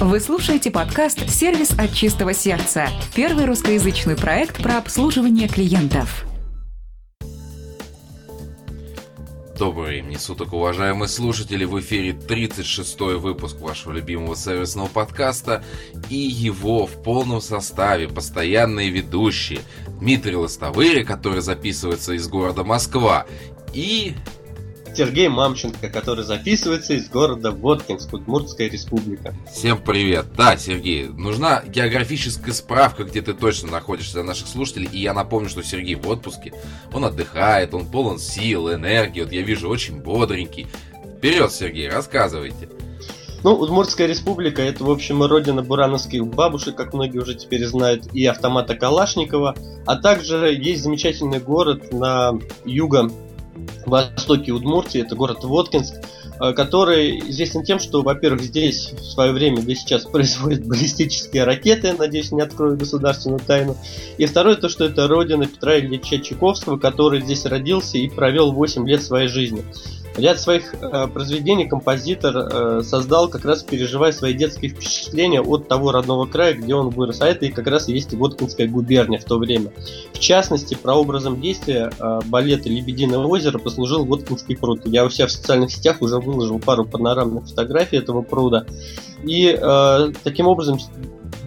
Вы слушаете подкаст «Сервис от чистого сердца» – первый русскоязычный проект про обслуживание клиентов. Добрый времени суток, уважаемые слушатели! В эфире 36-й выпуск вашего любимого сервисного подкаста и его в полном составе постоянные ведущие Дмитрий Лостовыри, который записывается из города Москва, и Сергей Мамченко, который записывается из города Воткинск, Удмуртская республика. Всем привет. Да, Сергей, нужна географическая справка, где ты точно находишься для наших слушателей. И я напомню, что Сергей в отпуске. Он отдыхает, он полон сил, энергии. Вот я вижу, очень бодренький. Вперед, Сергей, рассказывайте. Ну, Удмуртская республика это, в общем, родина бурановских бабушек, как многие уже теперь знают, и автомата Калашникова. А также есть замечательный город на юго востоке Удмуртии, это город Воткинск, э, который известен тем, что, во-первых, здесь в свое время, да сейчас производят баллистические ракеты, надеюсь, не открою государственную тайну. И второе, то, что это родина Петра Ильича Чайковского, который здесь родился и провел 8 лет своей жизни. Ряд своих э, произведений композитор э, создал, как раз переживая свои детские впечатления от того родного края, где он вырос. А это и как раз и есть Воткинская губерния в то время. В частности, прообразом действия э, балета «Лебединое озеро» послужил Воткинский пруд. Я у себя в социальных сетях уже выложил пару панорамных фотографий этого пруда. И э, таким образом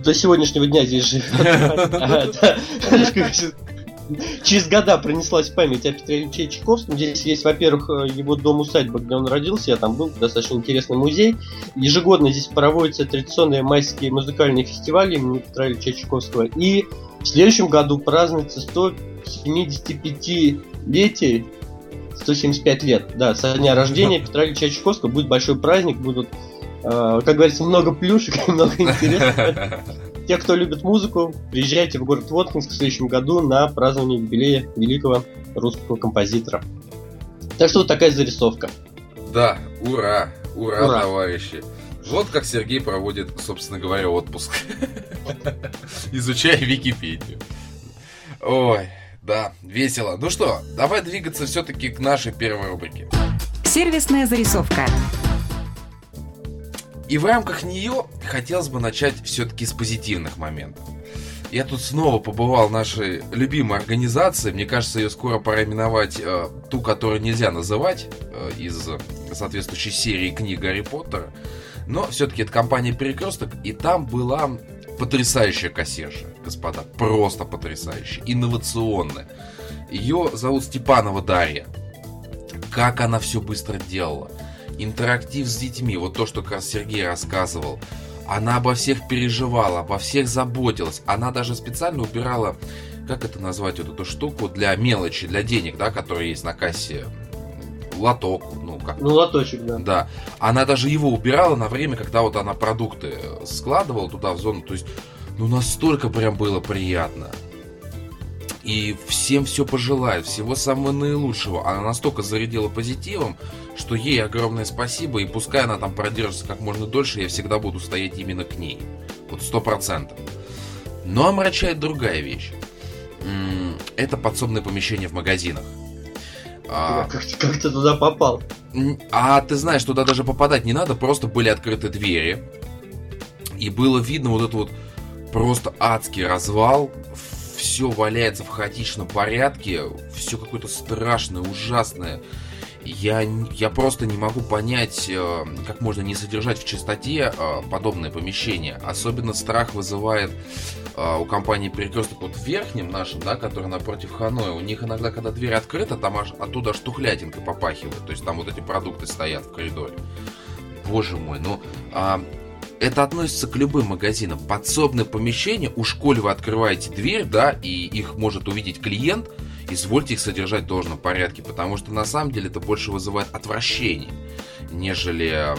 до сегодняшнего дня здесь живет. через года пронеслась память о Петре Ильиче Чайковском. Здесь есть, во-первых, э, его дом-усадьба, где он родился. Я там был, достаточно интересный музей. Ежегодно здесь проводятся традиционные майские музыкальные фестивали имени Петра Ильича Чайковского. И в следующем году празднуется 175-летие 175 лет, да, со дня рождения Петра Ильича Чайковского будет большой праздник, будут, как говорится, много плюшек, много интересного. Те, кто любит музыку, приезжайте в город Воткинск в следующем году на празднование юбилея великого русского композитора. Так что вот такая зарисовка. Да, ура, ура, ура. товарищи. Вот как Сергей проводит, собственно говоря, отпуск. Изучая Википедию. Ой, да, весело. Ну что, давай двигаться все-таки к нашей первой рубрике. Сервисная зарисовка. И в рамках нее хотелось бы начать все-таки с позитивных моментов. Я тут снова побывал в нашей любимой организации. Мне кажется, ее скоро пора именовать э, ту, которую нельзя называть э, из соответствующей серии книг Гарри Поттера. Но все-таки это компания Перекресток, и там была потрясающая кассирша, господа. Просто потрясающая, инновационная. Ее зовут Степанова Дарья. Как она все быстро делала интерактив с детьми, вот то, что как раз Сергей рассказывал, она обо всех переживала, обо всех заботилась. Она даже специально убирала, как это назвать, вот эту штуку для мелочи, для денег, да, которые есть на кассе. Лоток, ну как. Ну, лоточек, да. Да. Она даже его убирала на время, когда вот она продукты складывала туда в зону. То есть, ну настолько прям было приятно и всем все пожелает, всего самого наилучшего. Она настолько зарядила позитивом, что ей огромное спасибо, и пускай она там продержится как можно дольше, я всегда буду стоять именно к ней. Вот сто процентов. Но омрачает другая вещь. Это подсобное помещение в магазинах. А, как, как ты туда попал? А ты знаешь, туда даже попадать не надо, просто были открыты двери. И было видно вот этот вот просто адский развал все валяется в хаотичном порядке, все какое-то страшное, ужасное. Я, я просто не могу понять, э, как можно не содержать в чистоте э, подобное помещение. Особенно страх вызывает э, у компании Перекресток вот в верхнем нашем, да, который напротив Ханоя. У них иногда, когда дверь открыта, там аж оттуда аж тухлятинка попахивает. То есть там вот эти продукты стоят в коридоре. Боже мой, ну а, это относится к любым магазинам. Подсобное помещение, у школе вы открываете дверь, да, и их может увидеть клиент, извольте их содержать в должном порядке, потому что на самом деле это больше вызывает отвращение, нежели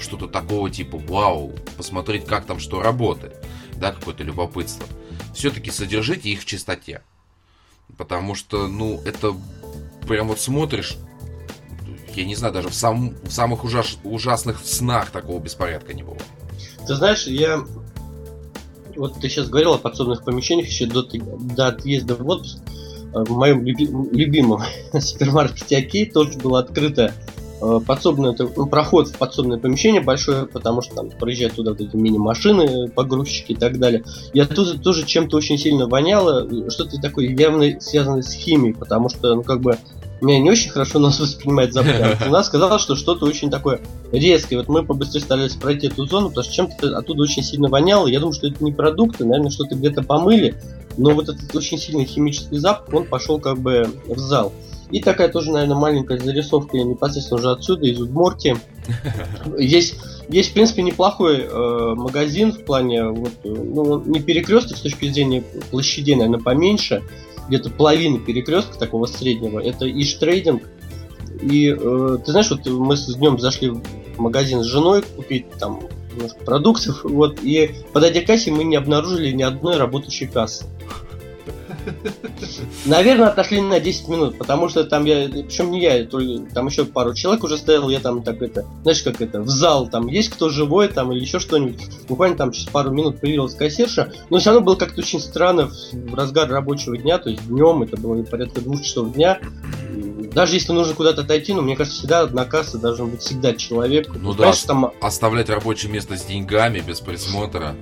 что-то такого типа «Вау, посмотреть, как там что работает», да, какое-то любопытство. Все-таки содержите их в чистоте. Потому что, ну, это прям вот смотришь, я не знаю, даже в, сам, в самых ужас, ужасных снах такого беспорядка не было. Ты знаешь, я... Вот ты сейчас говорил о подсобных помещениях еще до, до отъезда в отпуск. Э, в моем люби, любимом супермаркете Окей тоже было открыто э, подсобное, ну, проход в подсобное помещение большое, потому что там проезжают туда вот эти мини-машины, погрузчики и так далее. И оттуда тоже чем-то очень сильно воняло, что-то такое явно связанное с химией, потому что, ну, как бы, меня не очень хорошо нас воспринимает запах. Она сказала, что что-то очень такое резкое. Вот мы побыстрее старались пройти эту зону, потому что чем-то оттуда очень сильно воняло. Я думаю, что это не продукты, наверное, что-то где-то помыли. Но вот этот очень сильный химический запах, он пошел как бы в зал. И такая тоже, наверное, маленькая зарисовка непосредственно уже отсюда, из Удмуртии. Есть, есть в принципе, неплохой э, магазин в плане, вот, э, ну, не перекресток с точки зрения площадей, наверное, поменьше, где-то половина перекрестка такого среднего, это Иш Трейдинг. И э, ты знаешь, вот мы с днем зашли в магазин с женой купить там немножко продуктов, вот, и подойдя к кассе мы не обнаружили ни одной работающей кассы. Наверное, отошли на 10 минут, потому что там я, причем не я, там еще пару человек уже стоял, я там так это, знаешь, как это, в зал, там есть кто живой, там, или еще что-нибудь. Буквально там через пару минут появилась кассирша, но все равно было как-то очень странно в разгар рабочего дня, то есть днем, это было порядка двух часов дня, даже если нужно куда-то отойти, ну, мне кажется, всегда одна касса должен быть всегда человек. Ну да, там... оставлять рабочее место с деньгами без присмотра.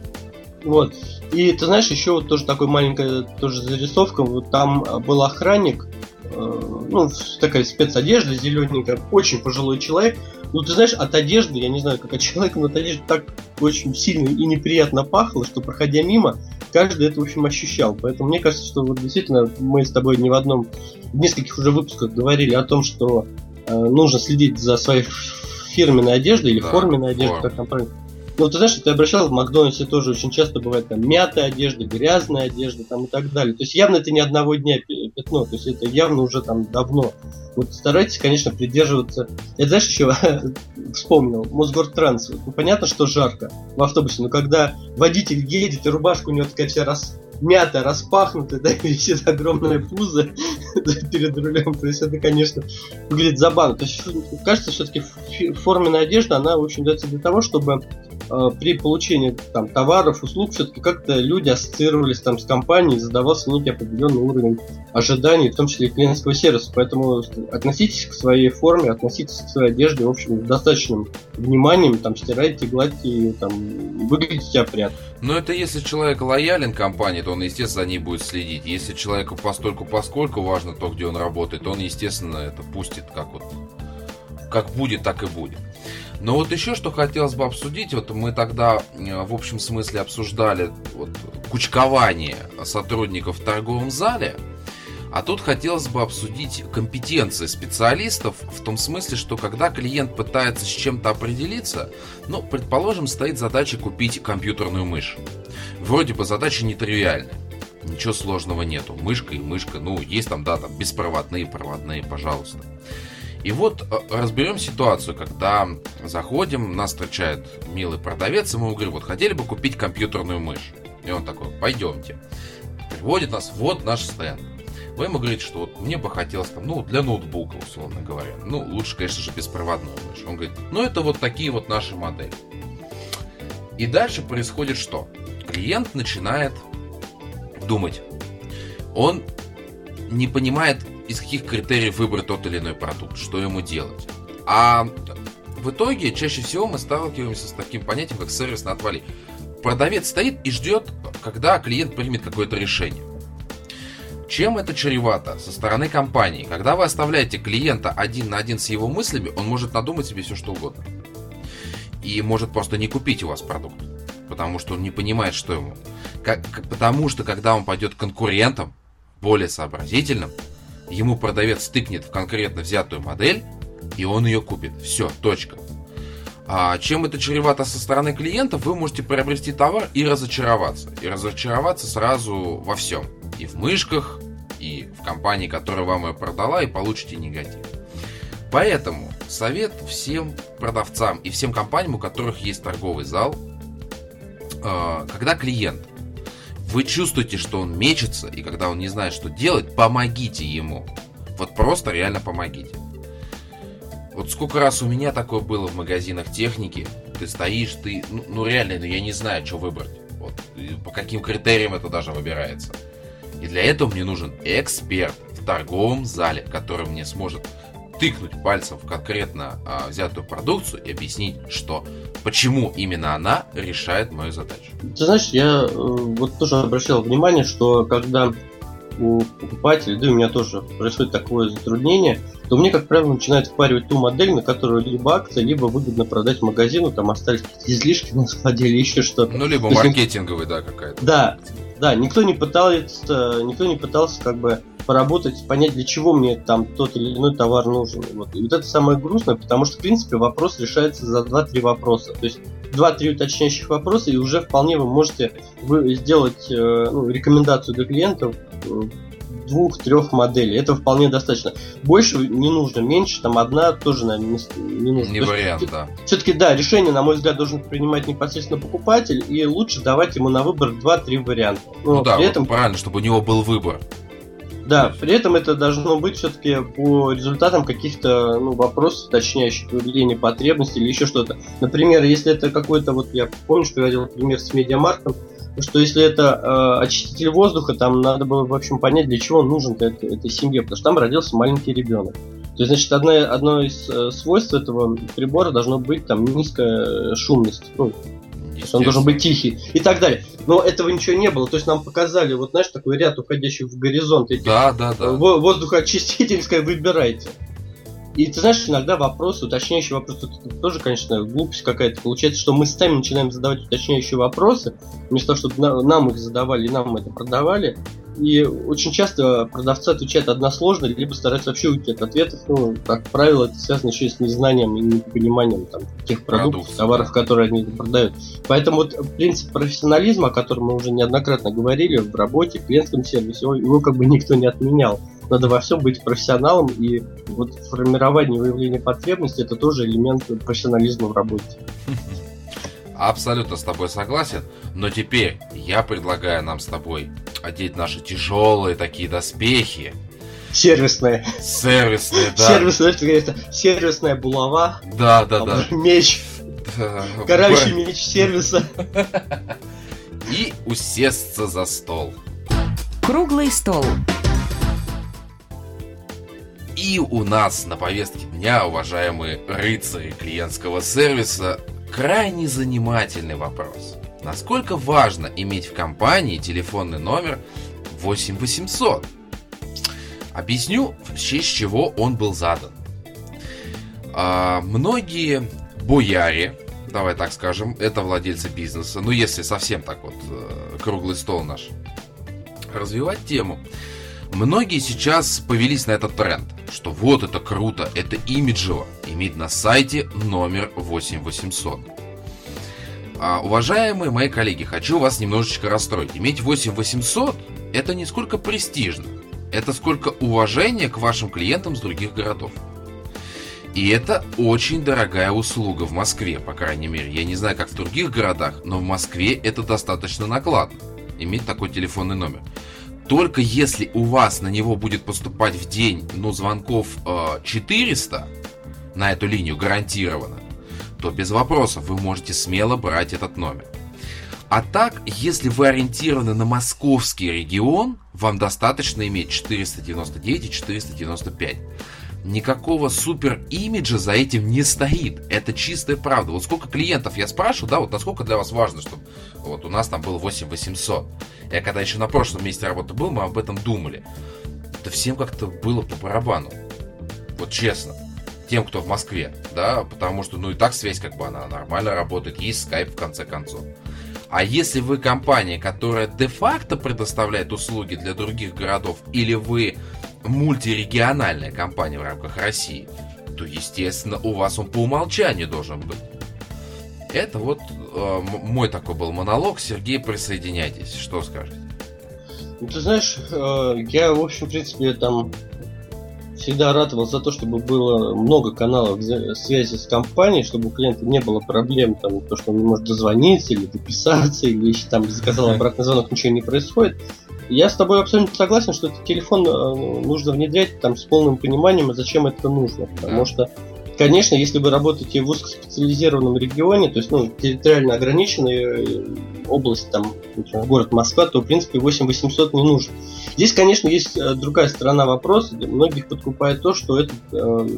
Вот. И ты знаешь, еще вот тоже такой маленькая тоже зарисовка. Вот там был охранник, э, ну, такая спецодежда зелененькая, очень пожилой человек. Ну, ты знаешь, от одежды, я не знаю, как от человека, но от одежды так очень сильно и неприятно пахло, что, проходя мимо, каждый это, в общем, ощущал. Поэтому мне кажется, что вот действительно мы с тобой не в одном, в нескольких уже выпусках говорили о том, что э, нужно следить за своей фирменной одеждой или да, форменной одеждой, как там правильно ну, ты знаешь, ты обращал в Макдональдсе тоже очень часто бывает там мятая одежда, грязная одежда там и так далее. То есть явно это не одного дня пятно, то есть это явно уже там давно. Вот старайтесь, конечно, придерживаться. Я знаешь, еще вспомнил, Мосгортранс. Ну, понятно, что жарко в автобусе, но когда водитель едет, и рубашка у него такая вся раз мята распахнутая, да, и висит огромное пузо перед рулем. То есть это, конечно, выглядит забавно. То есть кажется, все-таки форменная одежда, она, общем, дается для того, чтобы э, при получении там товаров, услуг, все-таки как-то люди ассоциировались там с компанией, задавался некий определенный уровень ожиданий, в том числе и клиентского сервиса. Поэтому относитесь к своей форме, относитесь к своей одежде, в общем, с достаточным вниманием, там, стирайте, гладьте, там, выглядите опрятно. Но это если человек лоялен компании, то он, естественно, за ней будет следить. Если человеку постольку поскольку важно то, где он работает, он, естественно, это пустит как вот как будет, так и будет. Но вот еще что хотелось бы обсудить, вот мы тогда э, в общем смысле обсуждали вот, кучкование сотрудников в торговом зале, а тут хотелось бы обсудить компетенции специалистов в том смысле, что когда клиент пытается с чем-то определиться, ну, предположим, стоит задача купить компьютерную мышь. Вроде бы задача нетривиальная. Ничего сложного нету. Мышка и мышка, ну, есть там, да, там беспроводные, проводные, пожалуйста. И вот э, разберем ситуацию, когда заходим, нас встречает милый продавец, и мы говорим, вот хотели бы купить компьютерную мышь. И он такой, пойдемте. Приводит нас, вот наш стенд. Вы ему говорите, что вот мне бы хотелось там, ну, для ноутбука, условно говоря. Ну, лучше, конечно же, беспроводную мышь. Он говорит, ну, это вот такие вот наши модели. И дальше происходит что? Клиент начинает думать. Он не понимает, из каких критериев выбрать тот или иной продукт, что ему делать. А в итоге чаще всего мы сталкиваемся с таким понятием, как сервис на отвали. Продавец стоит и ждет, когда клиент примет какое-то решение. Чем это чревато со стороны компании? Когда вы оставляете клиента один на один с его мыслями, он может надумать себе все что угодно. И может просто не купить у вас продукт. Потому что он не понимает, что ему. Как, потому что когда он пойдет к конкурентам, более сообразительным, ему продавец тыкнет в конкретно взятую модель, и он ее купит. Все, точка. А чем это чревато со стороны клиентов, вы можете приобрести товар и разочароваться. И разочароваться сразу во всем и в мышках, и в компании, которая вам ее продала, и получите негатив. Поэтому совет всем продавцам и всем компаниям, у которых есть торговый зал, а, когда клиент, вы чувствуете, что он мечется, и когда он не знает, что делать, помогите ему. Вот просто реально помогите. Вот сколько раз у меня такое было в магазинах техники, ты стоишь, ты, ну, ну реально, ну, я не знаю, что выбрать. Вот, по каким критериям это даже выбирается. И для этого мне нужен эксперт в торговом зале, который мне сможет тыкнуть пальцем в конкретно а, взятую продукцию и объяснить, что почему именно она решает мою задачу. Ты знаешь, я э, вот тоже обращал внимание, что когда у покупателей, да и у меня тоже происходит такое затруднение, то мне, как правило, начинают впаривать ту модель, на которую либо акция, либо выгодно продать магазину, там остались какие-то излишки на складе или еще что-то. Ну, либо маркетинговый, да, какая-то. Да, да, никто не пытался, никто не пытался как бы поработать, понять, для чего мне там тот или иной товар нужен. Вот. И вот это самое грустное, потому что, в принципе, вопрос решается за 2-3 вопроса. То есть 2-3 уточняющих вопроса, и уже вполне вы можете сделать э, ну, рекомендацию для клиентов двух-трех моделей. Это вполне достаточно. Больше не нужно, меньше, там одна тоже, наверное, не, нужно. Не вариант, есть, да. Все-таки, да, решение, на мой взгляд, должен принимать непосредственно покупатель, и лучше давать ему на выбор 2-3 варианта. Но ну да, при этом... правильно, чтобы у него был выбор. Да, при этом это должно быть все-таки по результатам каких-то ну, вопросов, уточняющих выявления потребностей или еще что-то. Например, если это какой-то, вот я помню, что я приводил пример с медиамарком, что если это э, очиститель воздуха, там надо было, в общем, понять, для чего он нужен этой, этой семье, потому что там родился маленький ребенок. То есть, значит, одно, одно из э, свойств этого прибора должно быть там низкая шумность. Ну, он должен быть тихий и так далее. Но этого ничего не было. То есть нам показали, вот знаешь, такой ряд уходящих в горизонт этих да, да, да. воздухоочистительское выбирайте. И ты знаешь, иногда вопрос, уточняющий вопрос, это тоже, конечно, глупость какая-то. Получается, что мы сами начинаем задавать уточняющие вопросы, вместо того, чтобы нам их задавали и нам это продавали. И очень часто продавцы отвечают односложно, либо стараются вообще уйти от ответов. Ну, как правило, это связано еще и с незнанием и непониманием там, тех продуктов, Продукт, товаров, которые они продают. Поэтому вот принцип профессионализма, о котором мы уже неоднократно говорили в работе, в клиентском сервисе, его как бы никто не отменял. Надо во всем быть профессионалом, и вот формирование и выявление потребностей это тоже элемент профессионализма в работе. Абсолютно с тобой согласен, но теперь я предлагаю нам с тобой одеть наши тяжелые такие доспехи. Сервисные. Сервисные, да. Сервисная, это сервисная булава. Да, да, да. Меч. Да. Карающий меч сервиса. И усесться за стол. Круглый стол. И у нас на повестке дня, уважаемые рыцари клиентского сервиса, крайне занимательный вопрос. Насколько важно иметь в компании телефонный номер 8800? Объясню, в честь чего он был задан. А, многие бояре, давай так скажем, это владельцы бизнеса, ну если совсем так вот э, круглый стол наш, развивать тему. Многие сейчас повелись на этот тренд, что вот это круто, это имиджево, иметь на сайте номер 8800. А, уважаемые мои коллеги, хочу вас немножечко расстроить. Иметь 8800 это не сколько престижно, это сколько уважения к вашим клиентам с других городов. И это очень дорогая услуга в Москве, по крайней мере. Я не знаю, как в других городах, но в Москве это достаточно накладно. Иметь такой телефонный номер. Только если у вас на него будет поступать в день, ну, звонков э, 400 на эту линию гарантированно, то без вопросов вы можете смело брать этот номер. А так, если вы ориентированы на московский регион, вам достаточно иметь 499 и 495. Никакого супер имиджа за этим не стоит. Это чистая правда. Вот сколько клиентов я спрашиваю, да, вот насколько для вас важно, чтобы вот у нас там было 8800. Я когда еще на прошлом месте работы был, мы об этом думали. Да всем как-то было по барабану. Вот честно тем, кто в Москве, да, потому что, ну и так связь как бы она нормально работает, есть скайп в конце концов. А если вы компания, которая де-факто предоставляет услуги для других городов, или вы мультирегиональная компания в рамках России, то, естественно, у вас он по умолчанию должен быть. Это вот э, мой такой был монолог. Сергей, присоединяйтесь. Что скажете? Ну, ты знаешь, э, я, в общем, в принципе, там всегда ратовал за то, чтобы было много каналов связи с компанией, чтобы у клиента не было проблем, там, то, что он не может дозвониться или дописаться, или если там заказал обратный звонок, ничего не происходит. Я с тобой абсолютно согласен, что этот телефон э, нужно внедрять там с полным пониманием, зачем это нужно. Потому что конечно, если вы работаете в узкоспециализированном регионе, то есть ну, территориально ограниченной э, область, там, например, город Москва, то, в принципе, 8800 не нужен. Здесь, конечно, есть э, другая сторона вопроса. Многих подкупает то, что этот э,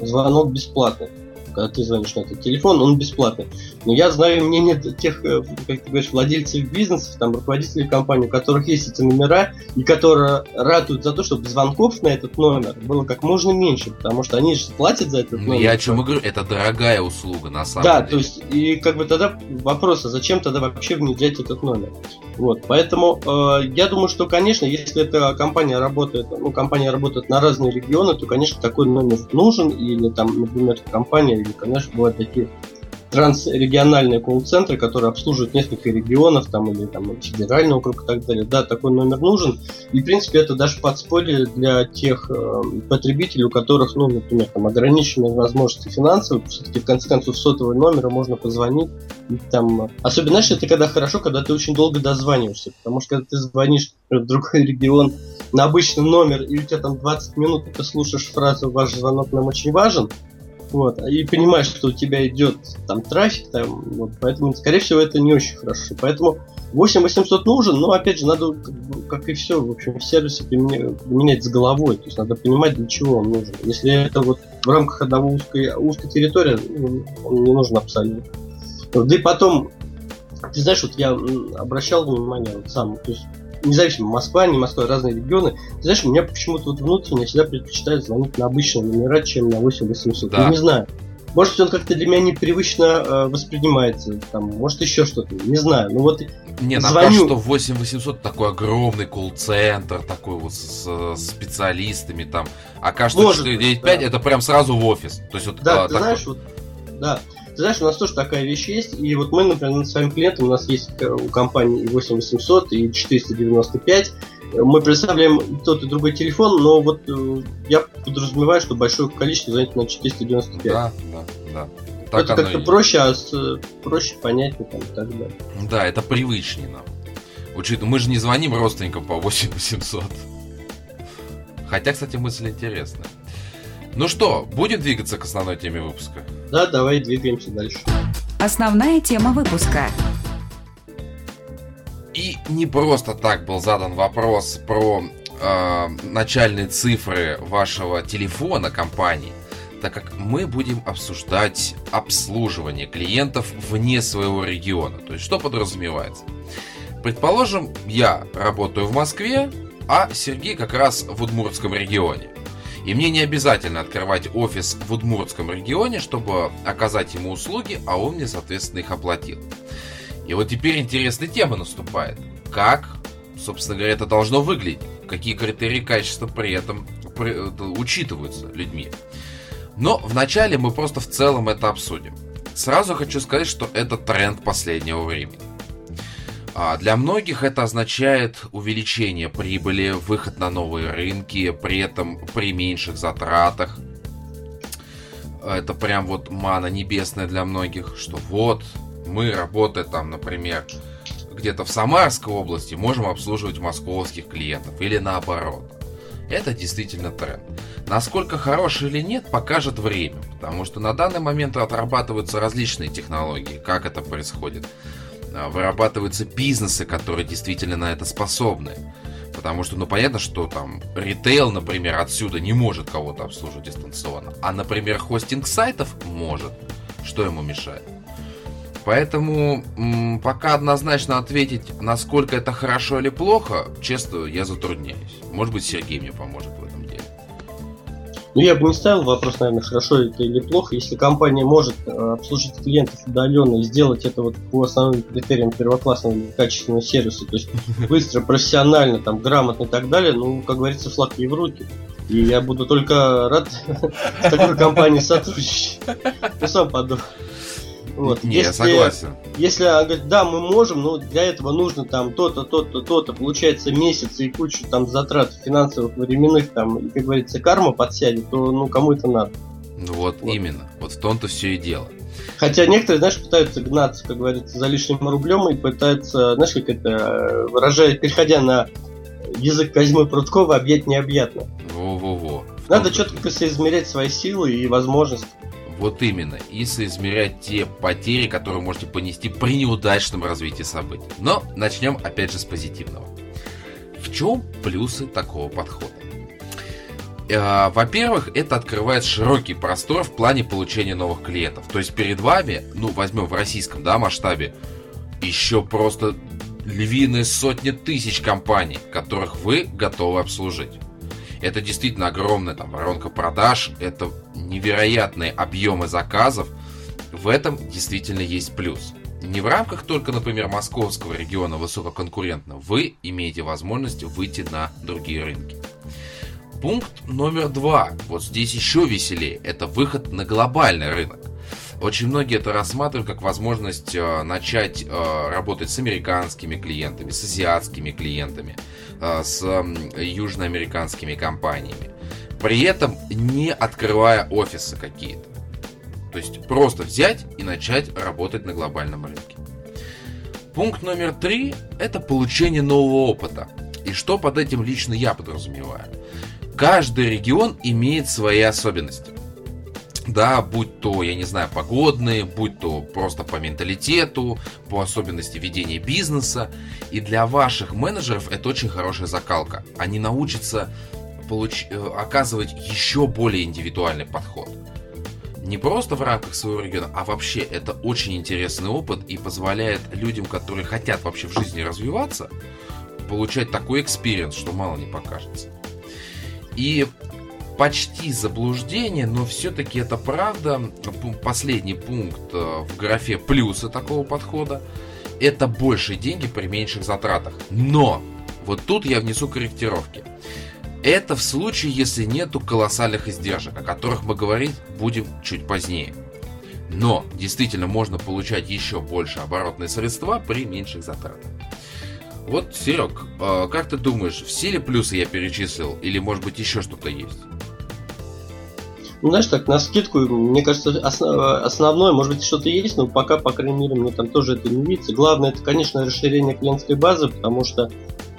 звонок бесплатный когда ты звонишь на этот телефон, он бесплатный. Но я знаю мнение тех, э, как ты говоришь, владельцев бизнесов, там, руководителей компаний, у которых есть эти номера, и которые ратуют за то, чтобы звонков на этот номер было как можно меньше, потому что они же платят за этот ну, номер. Я о чем и говорю, это дорогая услуга на самом да, деле. Да, то есть, и как бы тогда вопрос, а зачем тогда вообще внедрять этот номер? Вот, поэтому э, я думаю, что, конечно, если эта компания работает, ну, компания работает на разные регионы, то, конечно, такой номер нужен, или там, например, компания или, конечно, бывают такие трансрегиональные колл-центры, которые обслуживают несколько регионов там, или там, федеральный округ и так далее. Да, такой номер нужен. И, в принципе, это даже подспорье для тех э, потребителей, у которых, ну, например, там, ограниченные возможности финансовые. Все-таки, в конце концов, сотового номера можно позвонить. И, там, особенно, знаешь, это когда хорошо, когда ты очень долго дозваниваешься. Потому что, когда ты звонишь в другой регион на обычный номер, и у тебя там 20 минут, ты слушаешь фразу «Ваш звонок нам очень важен», вот, и понимаешь, что у тебя идет там трафик, там, вот, поэтому, скорее всего, это не очень хорошо. Поэтому 8800 нужен, но, опять же, надо, как и все, в общем, в сервисе менять с головой, то есть надо понимать, для чего он нужен. Если это вот в рамках одного узкой, узкой территории, ну, он не нужен абсолютно. Да и потом, ты знаешь, вот я обращал внимание вот сам, то есть независимо, Москва, не Москва, разные регионы. Ты знаешь, у меня почему-то вот внутренне всегда предпочитают звонить на обычные номера, чем на 8800. Да. Я не знаю. Может, он как-то для меня непривычно э, воспринимается, там, может, еще что-то, не знаю. Ну вот Не, звоню... кажется, что 8800 такой огромный колл-центр, такой вот с, с специалистами там. А кажется, может, 495 да. это прям сразу в офис. То есть вот, да, а, ты такой... знаешь, вот, да. Ты знаешь, у нас тоже такая вещь есть, и вот мы, например, над своим клиентом, у нас есть э, у компании и 8800, и 495, мы представляем тот и другой телефон, но вот э, я подразумеваю, что большое количество занято на 495. Да, да, да. Так это как-то проще, а с, проще понятнее там и так далее. Да, это привычнее нам. Учитывая, мы же не звоним родственникам по 8800. Хотя, кстати, мысль интересная. Ну что, будем двигаться к основной теме выпуска? Да, давай двигаемся дальше. Основная тема выпуска. И не просто так был задан вопрос про э, начальные цифры вашего телефона компании, так как мы будем обсуждать обслуживание клиентов вне своего региона. То есть что подразумевается? Предположим, я работаю в Москве, а Сергей как раз в Удмуртском регионе. И мне не обязательно открывать офис в Удмуртском регионе, чтобы оказать ему услуги, а он мне, соответственно, их оплатил. И вот теперь интересная тема наступает. Как, собственно говоря, это должно выглядеть? Какие критерии качества при этом учитываются людьми? Но вначале мы просто в целом это обсудим. Сразу хочу сказать, что это тренд последнего времени. А для многих это означает увеличение прибыли, выход на новые рынки, при этом при меньших затратах. Это прям вот мана небесная для многих, что вот мы, работая там, например, где-то в Самарской области, можем обслуживать московских клиентов или наоборот. Это действительно тренд. Насколько хороший или нет, покажет время, потому что на данный момент отрабатываются различные технологии, как это происходит. А, вырабатываются бизнесы, которые действительно на это способны. Потому что, ну, понятно, что там ритейл, например, отсюда не может кого-то обслуживать дистанционно. А, например, хостинг сайтов может. Что ему мешает? Поэтому пока однозначно ответить, насколько это хорошо или плохо, честно, я затрудняюсь. Может быть, Сергей мне поможет. Ну, я бы не ставил вопрос, наверное, хорошо это или плохо. Если компания может э, обслужить клиентов удаленно и сделать это вот по основным критериям первоклассного качественного сервиса, то есть быстро, профессионально, там, грамотно и так далее, ну, как говорится, флаг ей в руки. И я буду только рад с такой компанией сотрудничать. Ну, сам подумал. Вот. Не, если, я согласен. Если она говорит, да, мы можем, но для этого нужно там то-то, то-то, то-то, получается месяц и кучу там затрат финансовых, временных, там, и, как говорится, карма подсядет, то ну кому это надо? Ну вот, вот. именно, вот в том-то все и дело. Хотя некоторые, знаешь, пытаются гнаться, как говорится, за лишним рублем и пытаются, знаешь, как это, выражая, переходя на язык Козьмы Прудкова, объять необъятно. Во-во-во. Надо четко соизмерять свои силы и возможности. Вот именно. И соизмерять те потери, которые можете понести при неудачном развитии событий. Но начнем опять же с позитивного. В чем плюсы такого подхода? Э, во-первых, это открывает широкий простор в плане получения новых клиентов. То есть перед вами, ну возьмем в российском да, масштабе, еще просто львиные сотни тысяч компаний, которых вы готовы обслужить. Это действительно огромная там воронка продаж, это невероятные объемы заказов. В этом действительно есть плюс. Не в рамках только, например, московского региона высококонкурентного, вы имеете возможность выйти на другие рынки. Пункт номер два. Вот здесь еще веселее. Это выход на глобальный рынок. Очень многие это рассматривают как возможность э, начать э, работать с американскими клиентами, с азиатскими клиентами, э, с э, южноамериканскими компаниями. При этом не открывая офисы какие-то. То есть просто взять и начать работать на глобальном рынке. Пункт номер три – это получение нового опыта. И что под этим лично я подразумеваю? Каждый регион имеет свои особенности. Да, будь то, я не знаю, погодные, будь то просто по менталитету, по особенности ведения бизнеса. И для ваших менеджеров это очень хорошая закалка. Они научатся получ... Э, оказывать еще более индивидуальный подход. Не просто в рамках своего региона, а вообще это очень интересный опыт и позволяет людям, которые хотят вообще в жизни развиваться, получать такой experience, что мало не покажется. И почти заблуждение, но все-таки это правда. Последний пункт э, в графе плюсы такого подхода. Это большие деньги при меньших затратах. Но вот тут я внесу корректировки. Это в случае, если нету колоссальных издержек, о которых мы говорить будем чуть позднее. Но действительно можно получать еще больше оборотные средства при меньших затратах. Вот, Серег, а, как ты думаешь, все ли плюсы я перечислил, или может быть еще что-то есть? Ну, знаешь, так, на скидку, мне кажется, основ, основное, может быть, что-то есть, но пока, по крайней мере, мне там тоже это не видится. Главное, это, конечно, расширение клиентской базы, потому что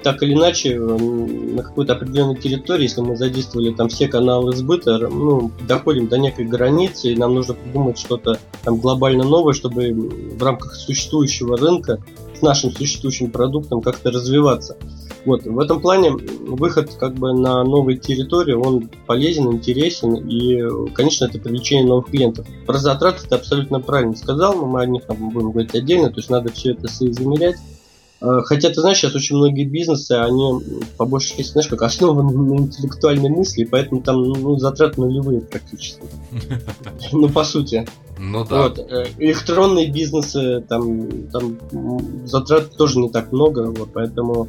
так или иначе, на какой-то определенной территории, если мы задействовали там все каналы сбыта, ну, доходим до некой границы, и нам нужно придумать что-то там глобально новое, чтобы в рамках существующего рынка с нашим существующим продуктом как-то развиваться. Вот, в этом плане выход как бы на новые территории, он полезен, интересен и, конечно, это привлечение новых клиентов. Про затраты ты абсолютно правильно сказал, но мы о них там будем говорить отдельно, то есть надо все это соизмерять. А, хотя, ты знаешь, сейчас очень многие бизнесы, они по большей части, знаешь, как основаны на интеллектуальной мысли, поэтому там ну, затраты нулевые практически. Ну, по сути. Ну да. Вот. Э, электронные бизнесы, там, там затрат тоже не так много, вот, поэтому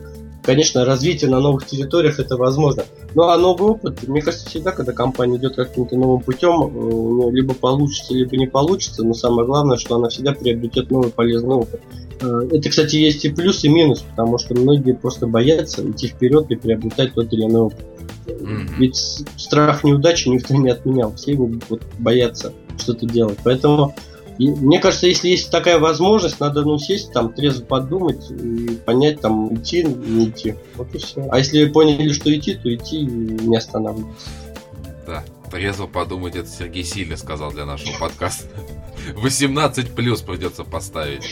конечно, развитие на новых территориях это возможно. Ну а новый опыт, мне кажется, всегда, когда компания идет каким-то новым путем, э, либо получится, либо не получится, но самое главное, что она всегда приобретет новый полезный опыт. Э, это, кстати, есть и плюс, и минус, потому что многие просто боятся идти вперед и приобретать тот или иной опыт. Mm-hmm. Ведь страх неудачи никто не отменял, все его вот, боятся что-то делать. Поэтому и мне кажется, если есть такая возможность, надо ну сесть, там трезво подумать и понять, там идти, не идти. Вот и все. А если поняли, что идти, то идти и не останавливаться. Да, трезво подумать, это Сергей сильно сказал для нашего подкаста. 18 плюс придется поставить.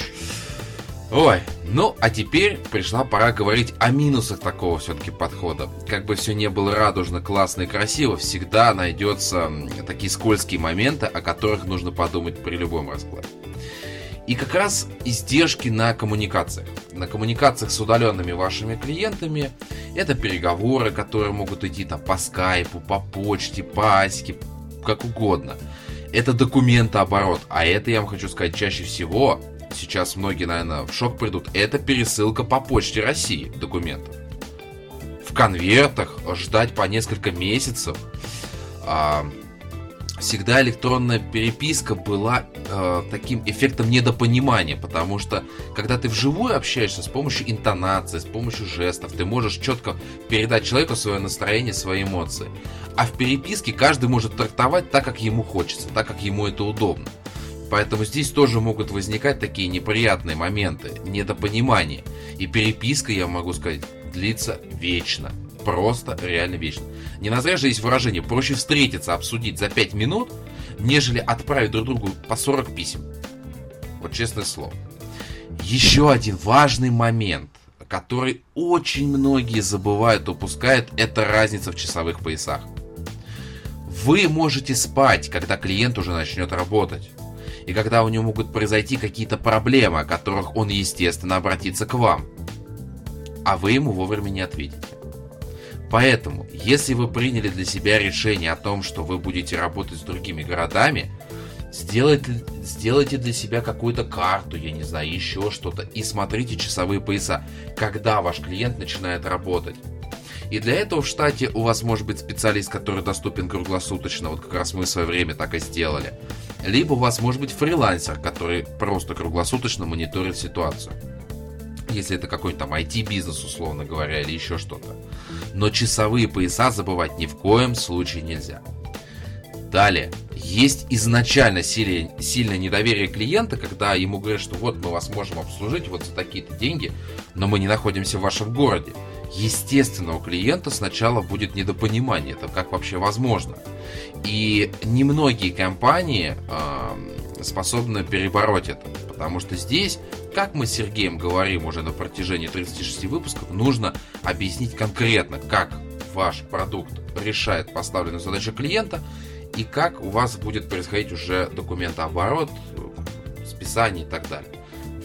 Ой, ну а теперь пришла пора говорить о минусах такого все-таки подхода. Как бы все не было радужно, классно и красиво, всегда найдется такие скользкие моменты, о которых нужно подумать при любом раскладе. И как раз издержки на коммуникациях. На коммуникациях с удаленными вашими клиентами это переговоры, которые могут идти там по скайпу, по почте, по асике, как угодно. Это документооборот, а это, я вам хочу сказать, чаще всего сейчас многие, наверное, в шок придут, это пересылка по почте России документов. В конвертах ждать по несколько месяцев. А, всегда электронная переписка была э, таким эффектом недопонимания, потому что когда ты вживую общаешься с помощью интонации, с помощью жестов, ты можешь четко передать человеку свое настроение, свои эмоции. А в переписке каждый может трактовать так, как ему хочется, так, как ему это удобно. Поэтому здесь тоже могут возникать такие неприятные моменты, недопонимания. И переписка, я могу сказать, длится вечно. просто реально вечно. Не на зря же есть выражение, проще встретиться, обсудить за 5 минут, нежели отправить друг другу по 40 писем. Вот честное слово. Еще один важный момент, который очень многие забывают, упускают, это разница в часовых поясах. Вы можете спать, когда клиент уже начнет работать. И когда у него могут произойти какие-то проблемы, о которых он, естественно, обратится к вам. А вы ему вовремя не ответите. Поэтому, если вы приняли для себя решение о том, что вы будете работать с другими городами, сделайте, сделайте для себя какую-то карту, я не знаю, еще что-то, и смотрите часовые пояса, когда ваш клиент начинает работать. И для этого в штате у вас может быть специалист, который доступен круглосуточно, вот как раз мы в свое время так и сделали. Либо у вас может быть фрилансер, который просто круглосуточно мониторит ситуацию. Если это какой-то там IT-бизнес, условно говоря, или еще что-то. Но часовые пояса забывать ни в коем случае нельзя. Далее, есть изначально сильное, сильное недоверие клиента, когда ему говорят, что вот мы вас можем обслужить вот за такие-то деньги, но мы не находимся в вашем городе. Естественно, у клиента сначала будет недопонимание, это как вообще возможно. И немногие компании э, способны перебороть это, потому что здесь, как мы с Сергеем говорим уже на протяжении 36 выпусков, нужно объяснить конкретно, как ваш продукт решает поставленную задачу клиента и как у вас будет происходить уже документооборот, списание и так далее.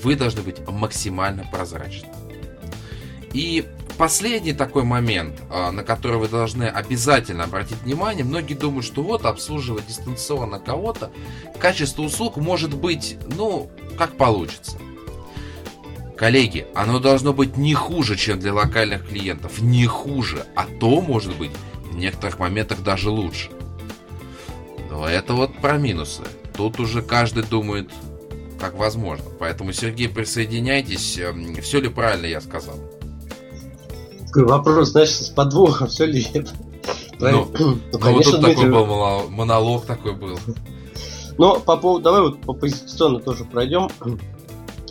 Вы должны быть максимально прозрачны. И последний такой момент, а, на который вы должны обязательно обратить внимание, многие думают, что вот обслуживать дистанционно кого-то, качество услуг может быть, ну, как получится. Коллеги, оно должно быть не хуже, чем для локальных клиентов, не хуже, а то может быть в некоторых моментах даже лучше. Но это вот про минусы. Тут уже каждый думает, как возможно. Поэтому, Сергей, присоединяйтесь. Эм, все ли правильно я сказал? Вопрос, знаешь, с подвохом, все ли это? Ну, ну, ну конечно, вот тут такой был монолог такой был. Но по поводу, давай вот по позиционно тоже пройдем.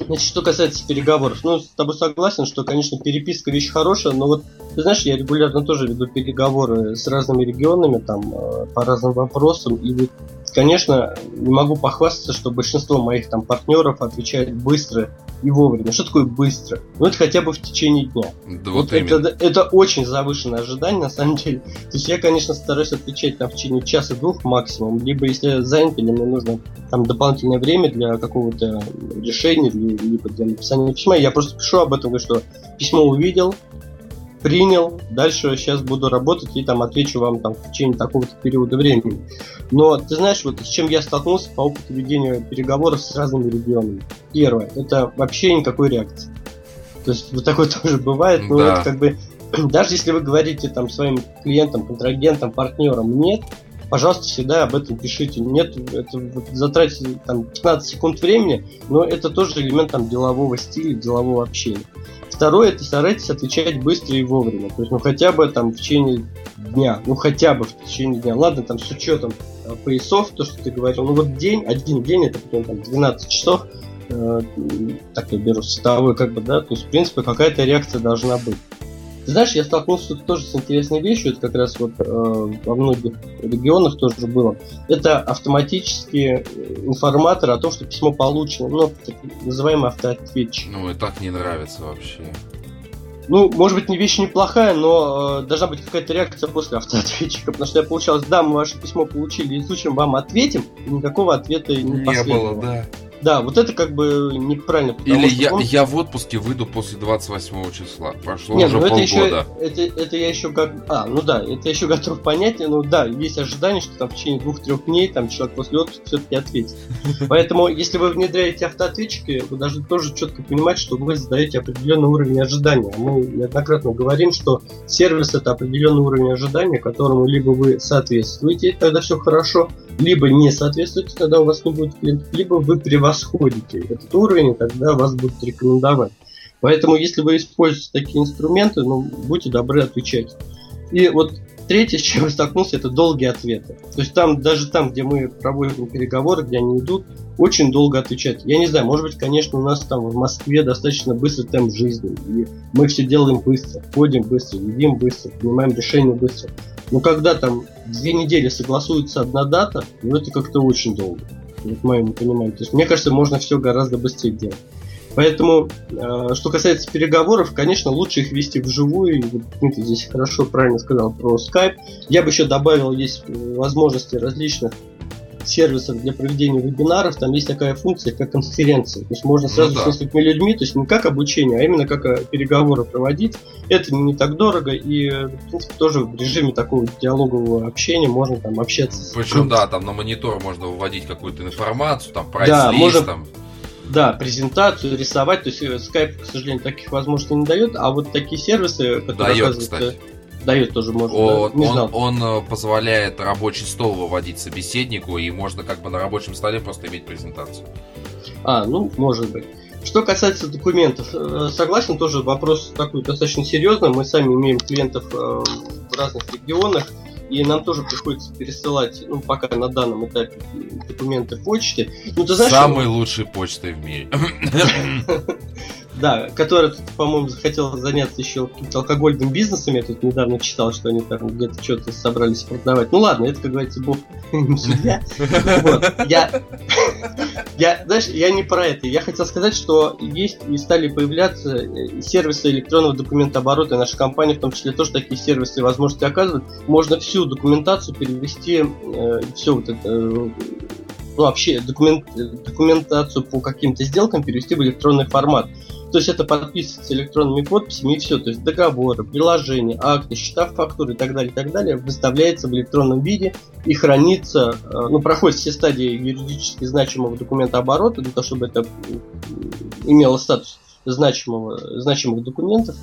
Значит, что касается переговоров, ну, с тобой согласен, что, конечно, переписка вещь хорошая, но вот, ты знаешь, я регулярно тоже веду переговоры с разными регионами, там, э, по разным вопросам, и вот Конечно, не могу похвастаться, что большинство моих там партнеров отвечает быстро и вовремя. Что такое быстро? Ну, это хотя бы в течение дня. Да, вот, вот это, это очень завышенное ожидание, на самом деле. То есть я, конечно, стараюсь отвечать там в течение часа-двух максимум. Либо если занят или мне нужно там дополнительное время для какого-то решения, либо для написания письма, я просто пишу об этом, говорю, что письмо увидел, принял, дальше сейчас буду работать и там отвечу вам там в течение такого-то периода времени. Но ты знаешь, вот с чем я столкнулся по опыту ведения переговоров с разными регионами. Первое, это вообще никакой реакции. То есть вот такое тоже бывает, но да. это как бы даже если вы говорите там своим клиентам, контрагентам, партнерам нет, пожалуйста, всегда об этом пишите. Нет, это вот затратите там 15 секунд времени, но это тоже элемент там делового стиля, делового общения. Второе, это старайтесь отвечать быстро и вовремя. То есть, ну, хотя бы там в течение дня. Ну, хотя бы в течение дня. Ладно, там с учетом э, поясов, то, что ты говорил. Ну, вот день, один день, это потом там 12 часов. Э, так я беру световой, как бы, да. То есть, в принципе, какая-то реакция должна быть. Ты знаешь, я столкнулся тут тоже с интересной вещью, это как раз вот э, во многих регионах тоже было. Это автоматический э, информатор о том, что письмо получено, ну, так называемый автоответчик. Ну, и так не нравится вообще. Ну, может быть, не вещь неплохая, но э, должна быть какая-то реакция после автоответчика, потому что я получалось, да, мы ваше письмо получили, изучим, вам ответим, и никакого ответа не, не последовало. было, да. Да, вот это как бы неправильно. Или я, он... я в отпуске выйду после 28 числа. Прошло Нет, уже ну полгода. Это, еще, это, это я еще как... А, ну да, это еще готов понять. Ну да, есть ожидание, что там в течение двух-трех дней там человек после отпуска все-таки ответит. Поэтому, если вы внедряете автоответчики, вы должны тоже четко понимать, что вы задаете определенный уровень ожидания. Мы неоднократно говорим, что сервис это определенный уровень ожидания, которому либо вы соответствуете, тогда все хорошо, либо не соответствуете, тогда у вас не будет клиентов, либо вы превосходите этот уровень, тогда вас будут рекомендовать. Поэтому, если вы используете такие инструменты, ну, будьте добры отвечать. И вот третье, с чем я столкнулся, это долгие ответы. То есть там, даже там, где мы проводим переговоры, где они идут, очень долго отвечать. Я не знаю, может быть, конечно, у нас там в Москве достаточно быстрый темп жизни, и мы все делаем быстро, ходим быстро, едим быстро, принимаем решения быстро. Но когда там две недели согласуется одна дата, ну это как-то очень долго, вот моему пониманию. То есть мне кажется, можно все гораздо быстрее делать. Поэтому, э, что касается переговоров, конечно, лучше их вести вживую. И Дмитрий здесь хорошо, правильно сказал про Skype. Я бы еще добавил, есть возможности различных сервисов для проведения вебинаров, там есть такая функция, как конференция. То есть можно ну сразу ну, да. с несколькими людьми, то есть не как обучение, а именно как э, переговоры проводить. Это не так дорого и, в принципе, тоже в режиме такого диалогового общения можно там общаться. Причем, да, там на монитор можно выводить какую-то информацию, там прайс-лист, да, можно... там да, презентацию, рисовать. То есть э, Skype, к сожалению, таких возможностей не дает, а вот такие сервисы, которые дает, кстати. Дает тоже можно. О, да, не он, знал. он э, позволяет рабочий стол выводить собеседнику, и можно как бы на рабочем столе просто иметь презентацию. А, ну, может быть. Что касается документов, э, согласен, тоже вопрос такой достаточно серьезный. Мы сами имеем клиентов в разных регионах, и нам тоже приходится пересылать, ну, пока на данном этапе документы почте. Ну, ты знаешь, Самой что... лучшей почтой в мире. Да, которая, по-моему, захотела заняться еще каким-то алкогольным бизнесом. Я тут недавно читал, что они там где-то что-то собрались продавать. Ну ладно, это, как говорится, бог судья. Я, я, знаешь, я не про это. Я хотел сказать, что есть и стали появляться э, сервисы электронного документооборота. И наша компания, в том числе, тоже такие сервисы и возможности оказывает. Можно всю документацию перевести, э, все вот это э, ну, вообще документ, документацию по каким-то сделкам перевести в электронный формат. То есть это подписывается электронными подписями и все. То есть договоры, приложения, акты, счета, фактуры и так далее, и так далее выставляется в электронном виде и хранится, э, ну, проходит все стадии юридически значимого документа оборота для того, чтобы это имело статус значимого, значимых документов.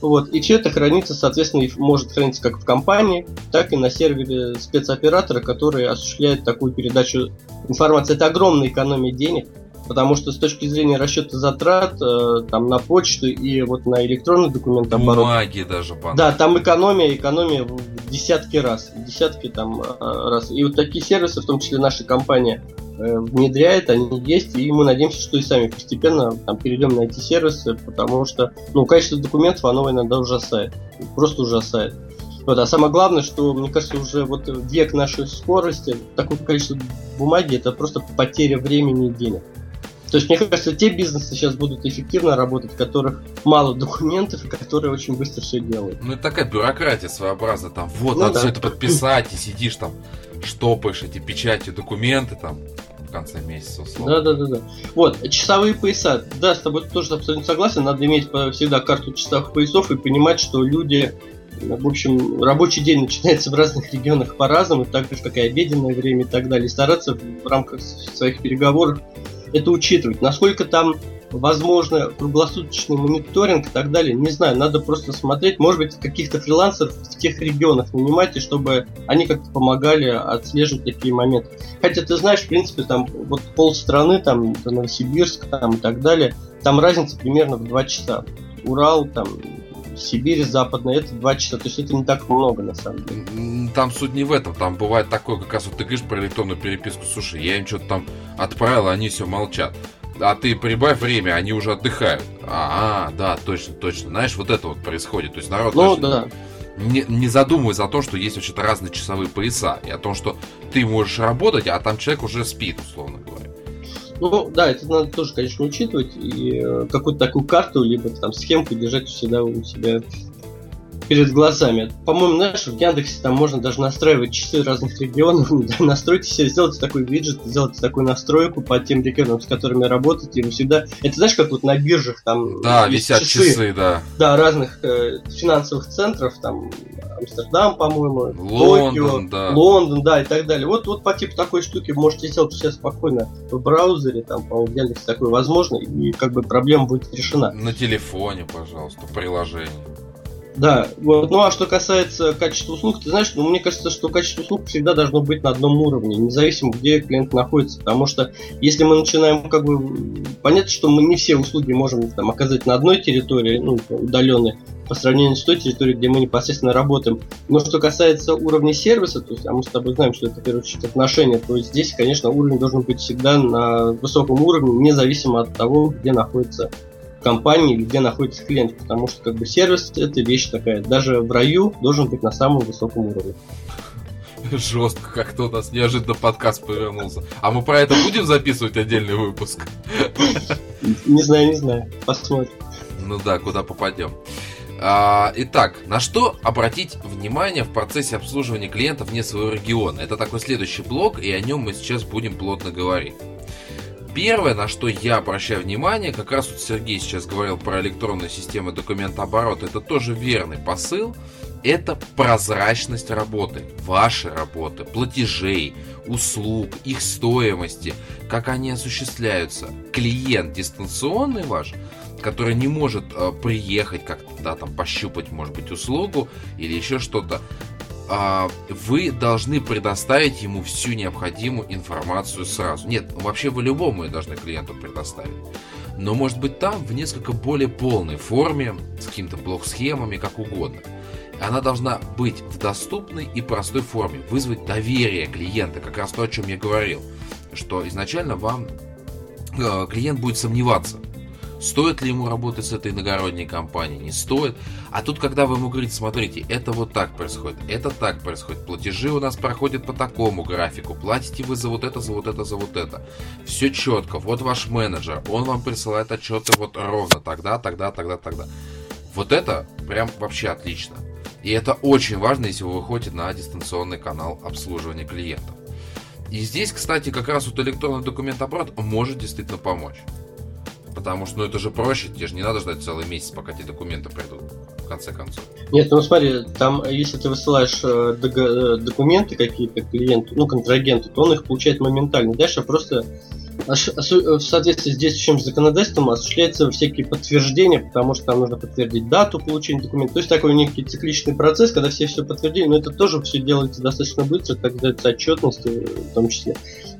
Вот. И все это хранится, соответственно, может храниться как в компании, так и на сервере спецоператора, который осуществляет такую передачу информации. Это огромная экономия денег, потому что с точки зрения расчета затрат э, там на почту и вот на электронный документ оборот. Бумаги даже. Банк. Да, там экономия, экономия в десятки раз, в десятки там э, раз. И вот такие сервисы, в том числе наша компания, э, внедряет, они есть, и мы надеемся, что и сами постепенно там перейдем на эти сервисы, потому что, ну, качество документов, оно иногда ужасает, просто ужасает. Вот, а самое главное, что, мне кажется, уже вот век нашей скорости, такое количество бумаги, это просто потеря времени и денег. То есть, мне кажется, те бизнесы сейчас будут эффективно работать, в которых мало документов и которые очень быстро все делают. Ну, это такая бюрократия своеобразная. Там, вот, ну, надо да. все это подписать, и сидишь там, штопаешь эти печати, документы там в конце месяца, условно. Да, да, да, да. Вот, часовые пояса. Да, с тобой тоже абсолютно согласен. Надо иметь всегда карту часовых поясов и понимать, что люди в общем, рабочий день начинается в разных регионах по-разному, так же, как и обеденное время и так далее. И стараться в рамках своих переговоров это учитывать. Насколько там возможно круглосуточный мониторинг и так далее, не знаю, надо просто смотреть, может быть, каких-то фрилансеров в тех регионах нанимать, и чтобы они как-то помогали отслеживать такие моменты. Хотя ты знаешь, в принципе, там вот пол страны, там Новосибирск, там и так далее, там разница примерно в 2 часа. Урал, там Сибирь западная, это два часа, то есть это не так много на самом деле. Там суть не в этом, там бывает такое, как раз вот ты говоришь про электронную переписку, слушай, я им что-то там отправил, а они все молчат. А ты прибавь время, они уже отдыхают. А, да, точно, точно. Знаешь, вот это вот происходит. То есть народ ну, даже да. не, не задумывается о том, что есть вообще-то разные часовые пояса. И о том, что ты можешь работать, а там человек уже спит, условно говоря. Ну, да, это надо тоже, конечно, учитывать. И э, какую-то такую карту, либо там схемку держать всегда у себя перед глазами. По-моему, знаешь, в Яндексе там можно даже настраивать часы разных регионов, настройте себе, сделайте такой виджет, сделайте такую настройку по тем регионам, с которыми работаете, и вы всегда... Это знаешь, как вот на биржах там... Да, висят часы, часы, да. Да, разных э, финансовых центров, там Амстердам, по-моему, Лондон, Токио, да. Лондон, да, и так далее. Вот, вот по типу такой штуки можете сделать все спокойно в браузере, там, по-моему, в Яндексе такое возможно, и как бы проблема будет решена. На телефоне, пожалуйста, приложение. Да, вот. Ну а что касается качества услуг, ты знаешь, ну мне кажется, что качество услуг всегда должно быть на одном уровне, независимо где клиент находится. Потому что если мы начинаем как бы понятно, что мы не все услуги можем там оказать на одной территории, ну, удаленной, по сравнению с той территорией, где мы непосредственно работаем. Но что касается уровня сервиса, то есть, а мы с тобой знаем, что это в первую очередь отношения, то есть здесь, конечно, уровень должен быть всегда на высоком уровне, независимо от того, где находится компании где находится клиент, потому что как бы сервис это вещь такая, даже в раю должен быть на самом высоком уровне. Жестко, как-то у нас неожиданно подкаст повернулся. А мы про это будем записывать отдельный выпуск? Не знаю, не знаю. Посмотрим. Ну да, куда попадем. А, итак, на что обратить внимание в процессе обслуживания клиентов вне своего региона? Это такой следующий блок, и о нем мы сейчас будем плотно говорить. Первое, на что я обращаю внимание, как раз вот Сергей сейчас говорил про электронную систему документооборота, это тоже верный посыл, это прозрачность работы, вашей работы, платежей, услуг, их стоимости, как они осуществляются. Клиент дистанционный ваш, который не может э, приехать как-то, да, там, пощупать, может быть, услугу или еще что-то, вы должны предоставить ему всю необходимую информацию сразу. Нет, вообще вы любому ее должны клиенту предоставить. Но может быть там в несколько более полной форме, с какими-то блок-схемами, как угодно. Она должна быть в доступной и простой форме, вызвать доверие клиента, как раз то, о чем я говорил. Что изначально вам э, клиент будет сомневаться, Стоит ли ему работать с этой иногородней компанией? Не стоит. А тут, когда вы ему говорите, смотрите, это вот так происходит, это так происходит, платежи у нас проходят по такому графику, платите вы за вот это, за вот это, за вот это. Все четко. Вот ваш менеджер, он вам присылает отчеты вот ровно тогда, тогда, тогда, тогда. Вот это прям вообще отлично. И это очень важно, если вы выходите на дистанционный канал обслуживания клиентов. И здесь, кстати, как раз вот электронный документооборот может действительно помочь. Потому что, ну, это же проще, тебе же не надо ждать целый месяц, пока тебе документы придут, в конце концов. Нет, ну смотри, там, если ты высылаешь э, э, документы какие-то клиенту, ну, контрагенту, то он их получает моментально. Дальше просто в соответствии с действующим законодательством осуществляются всякие подтверждения, потому что там нужно подтвердить дату получения документа. То есть такой некий цикличный процесс, когда все все подтвердили, но это тоже все делается достаточно быстро, так дается отчетность в том числе.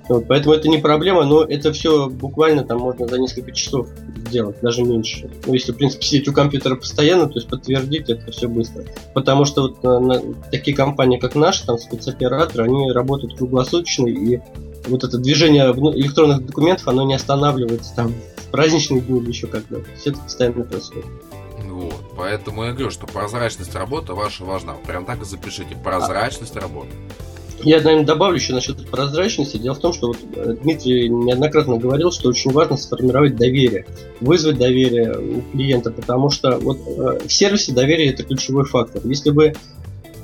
Вот, поэтому это не проблема, но это все буквально там можно за несколько часов сделать, даже меньше. Ну, если, в принципе, сидеть у компьютера постоянно, то есть подтвердить это все быстро. Потому что вот на, на, такие компании, как наши, там спецоператоры, они работают круглосуточно, и вот это движение электронных документов, оно не останавливается там в праздничные дни или еще когда-то. Все это постоянно происходит. Вот, поэтому я говорю, что прозрачность работы ваша важна. Прям так и запишите. Прозрачность а... работы. Я, наверное, добавлю еще насчет прозрачности. Дело в том, что вот э, Дмитрий неоднократно говорил, что очень важно сформировать доверие, вызвать доверие у клиента, потому что вот э, в сервисе доверие это ключевой фактор. Если вы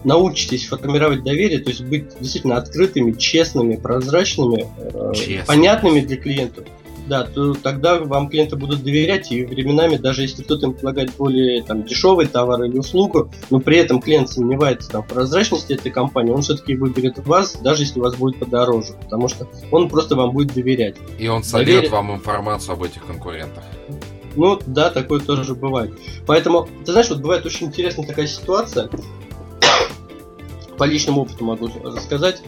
научитесь формировать доверие, то есть быть действительно открытыми, честными, прозрачными, э, Честно. понятными для клиентов, да, то тогда вам клиенты будут доверять, и временами, даже если кто-то им предлагает более там, дешевый товар или услугу, но при этом клиент сомневается там, в прозрачности этой компании, он все-таки выберет вас, даже если у вас будет подороже, потому что он просто вам будет доверять. И он сольет Доверие... вам информацию об этих конкурентах. Ну да, такое тоже бывает. Поэтому, ты знаешь, вот бывает очень интересная такая ситуация, по личному опыту могу рассказать.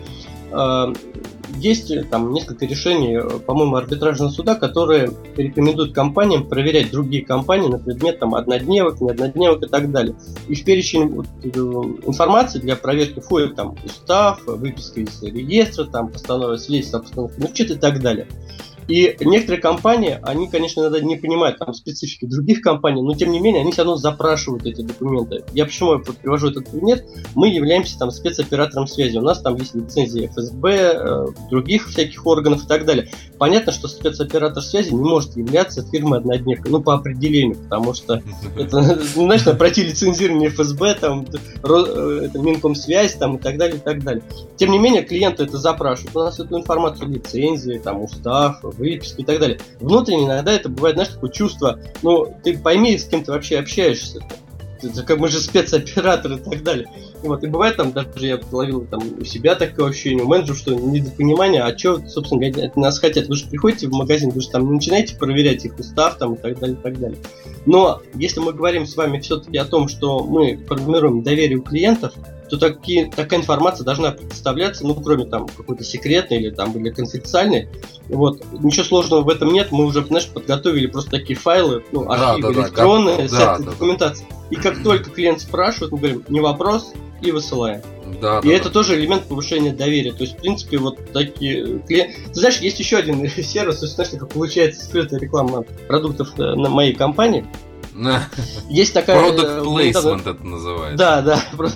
А, есть э, там несколько решений, э, по-моему, арбитражного суда, которые рекомендуют компаниям проверять другие компании на предмет там однодневок, не однодневок и так далее. И в перечень вот, э, информации для проверки входит там устав, выписка из реестра, там постанова постановке на учет и так далее. И некоторые компании, они, конечно, иногда не понимают там специфики других компаний, но тем не менее они все равно запрашивают эти документы. Я почему я привожу этот пример? Мы являемся там спецоператором связи. У нас там есть лицензии ФСБ, э, других всяких органов и так далее. Понятно, что спецоператор связи не может являться фирмой однодневкой, ну по определению, потому что это, знаешь, пройти лицензирование ФСБ, там, э, это Минкомсвязь, там и так далее, и так далее. Тем не менее, клиенты это запрашивают. У нас эту информацию лицензии, там, устав, выписки и так далее. Внутренне иногда это бывает, знаешь, такое чувство, ну, ты пойми, с кем ты вообще общаешься. Как мы же спецоператор и так далее. Вот, и бывает там, даже я ловил там у себя такое ощущение, у менеджера, что недопонимание, а что, собственно от нас хотят. Вы же приходите в магазин, вы же там не начинаете проверять их устав там и так далее, и так далее. Но если мы говорим с вами все-таки о том, что мы формируем доверие у клиентов, то такие, такая информация должна представляться, ну, кроме там какой-то секретной или там или конфиденциальной. Вот. Ничего сложного в этом нет. Мы уже, знаешь, подготовили просто такие файлы, ну, архивы да, да, электронные, да, с да, документацией. Да. И как только клиент спрашивает, мы говорим, не вопрос, и высылаем. Да, и да, это да. тоже элемент повышения доверия. То есть, в принципе, вот такие клиенты. Ты знаешь, есть еще один сервис, то есть, знаешь, как получается скрытая реклама продуктов э, на моей компании. Есть такая... Product placement это называется. Да, да.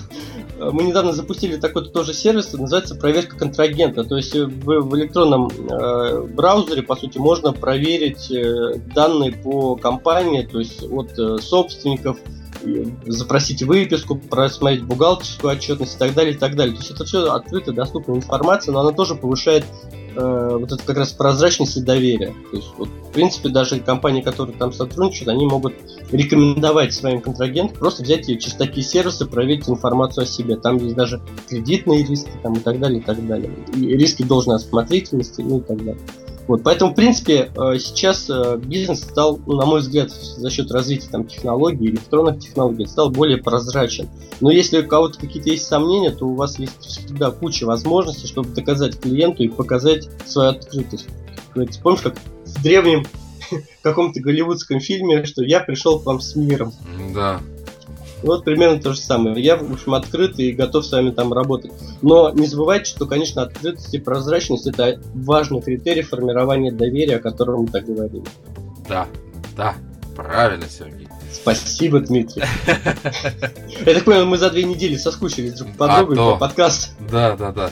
Мы недавно запустили такой тоже сервис, называется проверка контрагента. То есть в, в электронном э, браузере, по сути, можно проверить э, данные по компании, то есть от э, собственников, запросить выписку, просмотреть бухгалтерскую отчетность и так далее, и так далее. То есть это все открытая, доступная информация, но она тоже повышает э, вот это как раз прозрачность и доверие. То есть, вот, в принципе, даже компании, которые там сотрудничают, они могут рекомендовать своим контрагентам просто взять и через такие сервисы проверить информацию о себе. Там есть даже кредитные риски там, и так далее, и так далее. И риски должной осмотрительности, ну и так далее. Вот, поэтому, в принципе, э, сейчас э, бизнес стал, ну, на мой взгляд, за счет развития там, технологий, электронных технологий, стал более прозрачен. Но если у кого-то какие-то есть сомнения, то у вас есть всегда куча возможностей, чтобы доказать клиенту и показать свою открытость. Помнишь, как в древнем каком-то голливудском фильме, что я пришел к вам с миром. Да. Вот примерно то же самое. Я, в общем, открыт и готов с вами там работать. Но не забывайте, что, конечно, открытость и прозрачность это важный критерий формирования доверия, о котором мы так говорили. Да, да, правильно, Сергей. Спасибо, Дмитрий. Я так понял, мы за две недели соскучились друг по другу по подкаст. Да, да, да.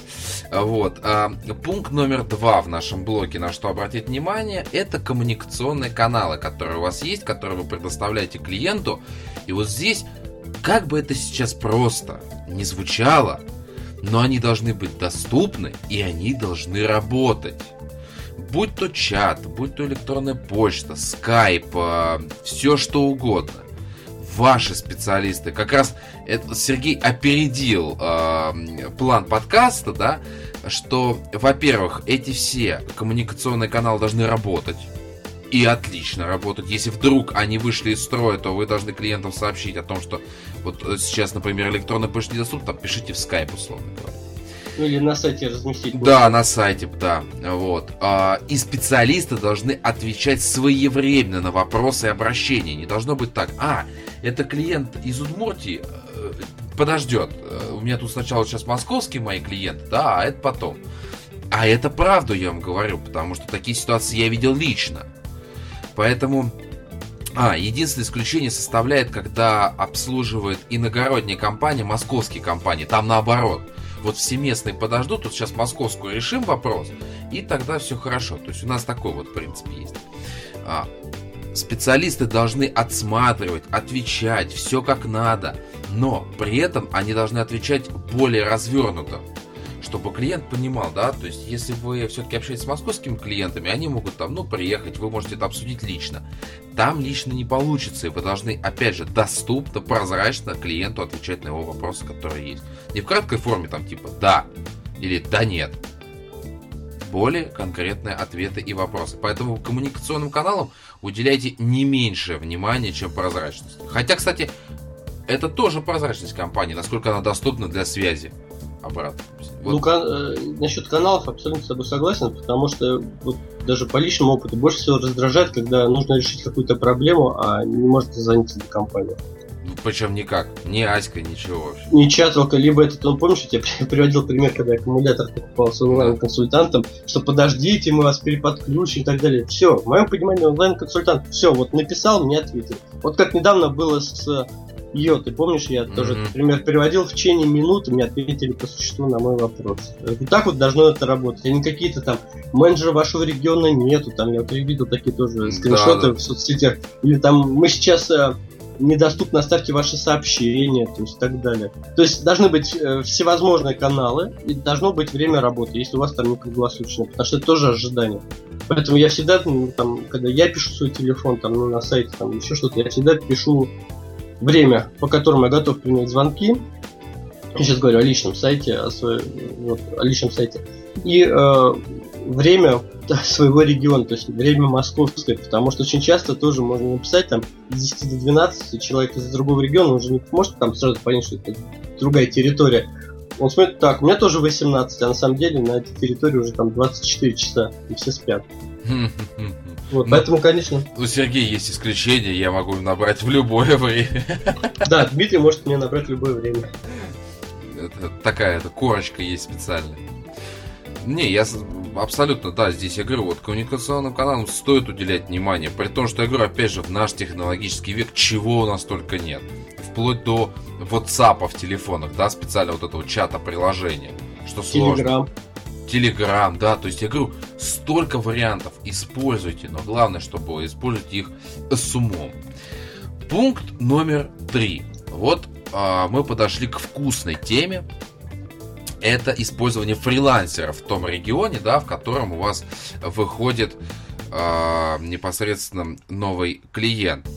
Вот. А, пункт номер два в нашем блоге, на что обратить внимание, это коммуникационные каналы, которые у вас есть, которые вы предоставляете клиенту. И вот здесь как бы это сейчас просто не звучало, но они должны быть доступны и они должны работать. Будь то чат, будь то электронная почта, скайп, э, все что угодно. Ваши специалисты, как раз это, Сергей опередил э, план подкаста, да, что, во-первых, эти все коммуникационные каналы должны работать и отлично работать. Если вдруг они вышли из строя, то вы должны клиентам сообщить о том, что вот э, сейчас, например, электронная почта недоступна, там пишите в скайп, условно говоря. Ну или на сайте разместить. Да, на сайте, да. Вот. А, и специалисты должны отвечать своевременно на вопросы и обращения. Не должно быть так. А, это клиент из Удмуртии э, подождет. Э, у меня тут сначала сейчас московские мои клиенты, да, а это потом. А это правду я вам говорю, потому что такие ситуации я видел лично. Поэтому... А, единственное исключение составляет, когда обслуживает иногородние компании, московские компании. Там наоборот. Вот все местные подождут, тут сейчас московскую решим вопрос, и тогда все хорошо. То есть у нас такой вот принцип есть. А, специалисты должны отсматривать, отвечать, все как надо, но при этом они должны отвечать более развернуто чтобы клиент понимал, да, то есть если вы все-таки общаетесь с московскими клиентами, они могут там, ну, приехать, вы можете это обсудить лично. Там лично не получится, и вы должны, опять же, доступно, прозрачно клиенту отвечать на его вопросы, которые есть. Не в краткой форме, там, типа, да или да нет. Более конкретные ответы и вопросы. Поэтому коммуникационным каналам уделяйте не меньшее внимание, чем прозрачность. Хотя, кстати, это тоже прозрачность компании, насколько она доступна для связи обратно. Вот. Ну, кан- э, насчет каналов абсолютно с тобой согласен, потому что вот, даже по личному опыту больше всего раздражает, когда нужно решить какую-то проблему, а не может заняться компания. Ну, причем никак. Ни Аська, ничего вообще. Не чаталка, либо этот, он, помнишь, я тебе приводил пример, когда аккумулятор покупал с онлайн-консультантом, что подождите, мы вас переподключим и так далее. Все, в моем понимании онлайн-консультант, все, вот написал, мне ответил. Вот как недавно было с Йо, ты помнишь, я mm-hmm. тоже например, переводил в течение минуты, мне ответили по существу на мой вопрос. Вот так вот должно это работать. Не какие-то там менеджеры вашего региона нету, там я видел такие тоже скриншоты да, да. в соцсетях. Или там мы сейчас э, недоступны, оставьте ваши сообщения, то есть так далее. То есть должны быть э, всевозможные каналы и должно быть время работы, если у вас там не круглосуточно, потому что это тоже ожидание. Поэтому я всегда, ну, там, когда я пишу свой телефон там, ну, на сайте, там еще что-то, я всегда пишу время, по которому я готов принять звонки, Я сейчас говорю о личном сайте, о, своем, вот, о личном сайте. И э, время своего региона, то есть время московское, потому что очень часто тоже можно написать там с 10 до 12, человек из другого региона, он уже не может там сразу понять, что это другая территория. Он смотрит, так, у меня тоже 18, а на самом деле на этой территории уже там 24 часа, и все спят. Вот, ну, поэтому, конечно... У Сергея есть исключение, я могу набрать в любое время. Да, Дмитрий может мне набрать в любое время. Это такая это корочка есть специальная. Не, я абсолютно, да, здесь я говорю, вот коммуникационным каналам стоит уделять внимание, при том, что я говорю, опять же, в наш технологический век чего у нас только нет. Вплоть до WhatsApp в телефонах, да, специально вот этого чата приложения, что сложно. Telegram, да, то есть я говорю, столько вариантов используйте, но главное, чтобы использовать их с умом. Пункт номер три. Вот а, мы подошли к вкусной теме. Это использование фрилансеров в том регионе, да, в котором у вас выходит а, непосредственно новый клиент.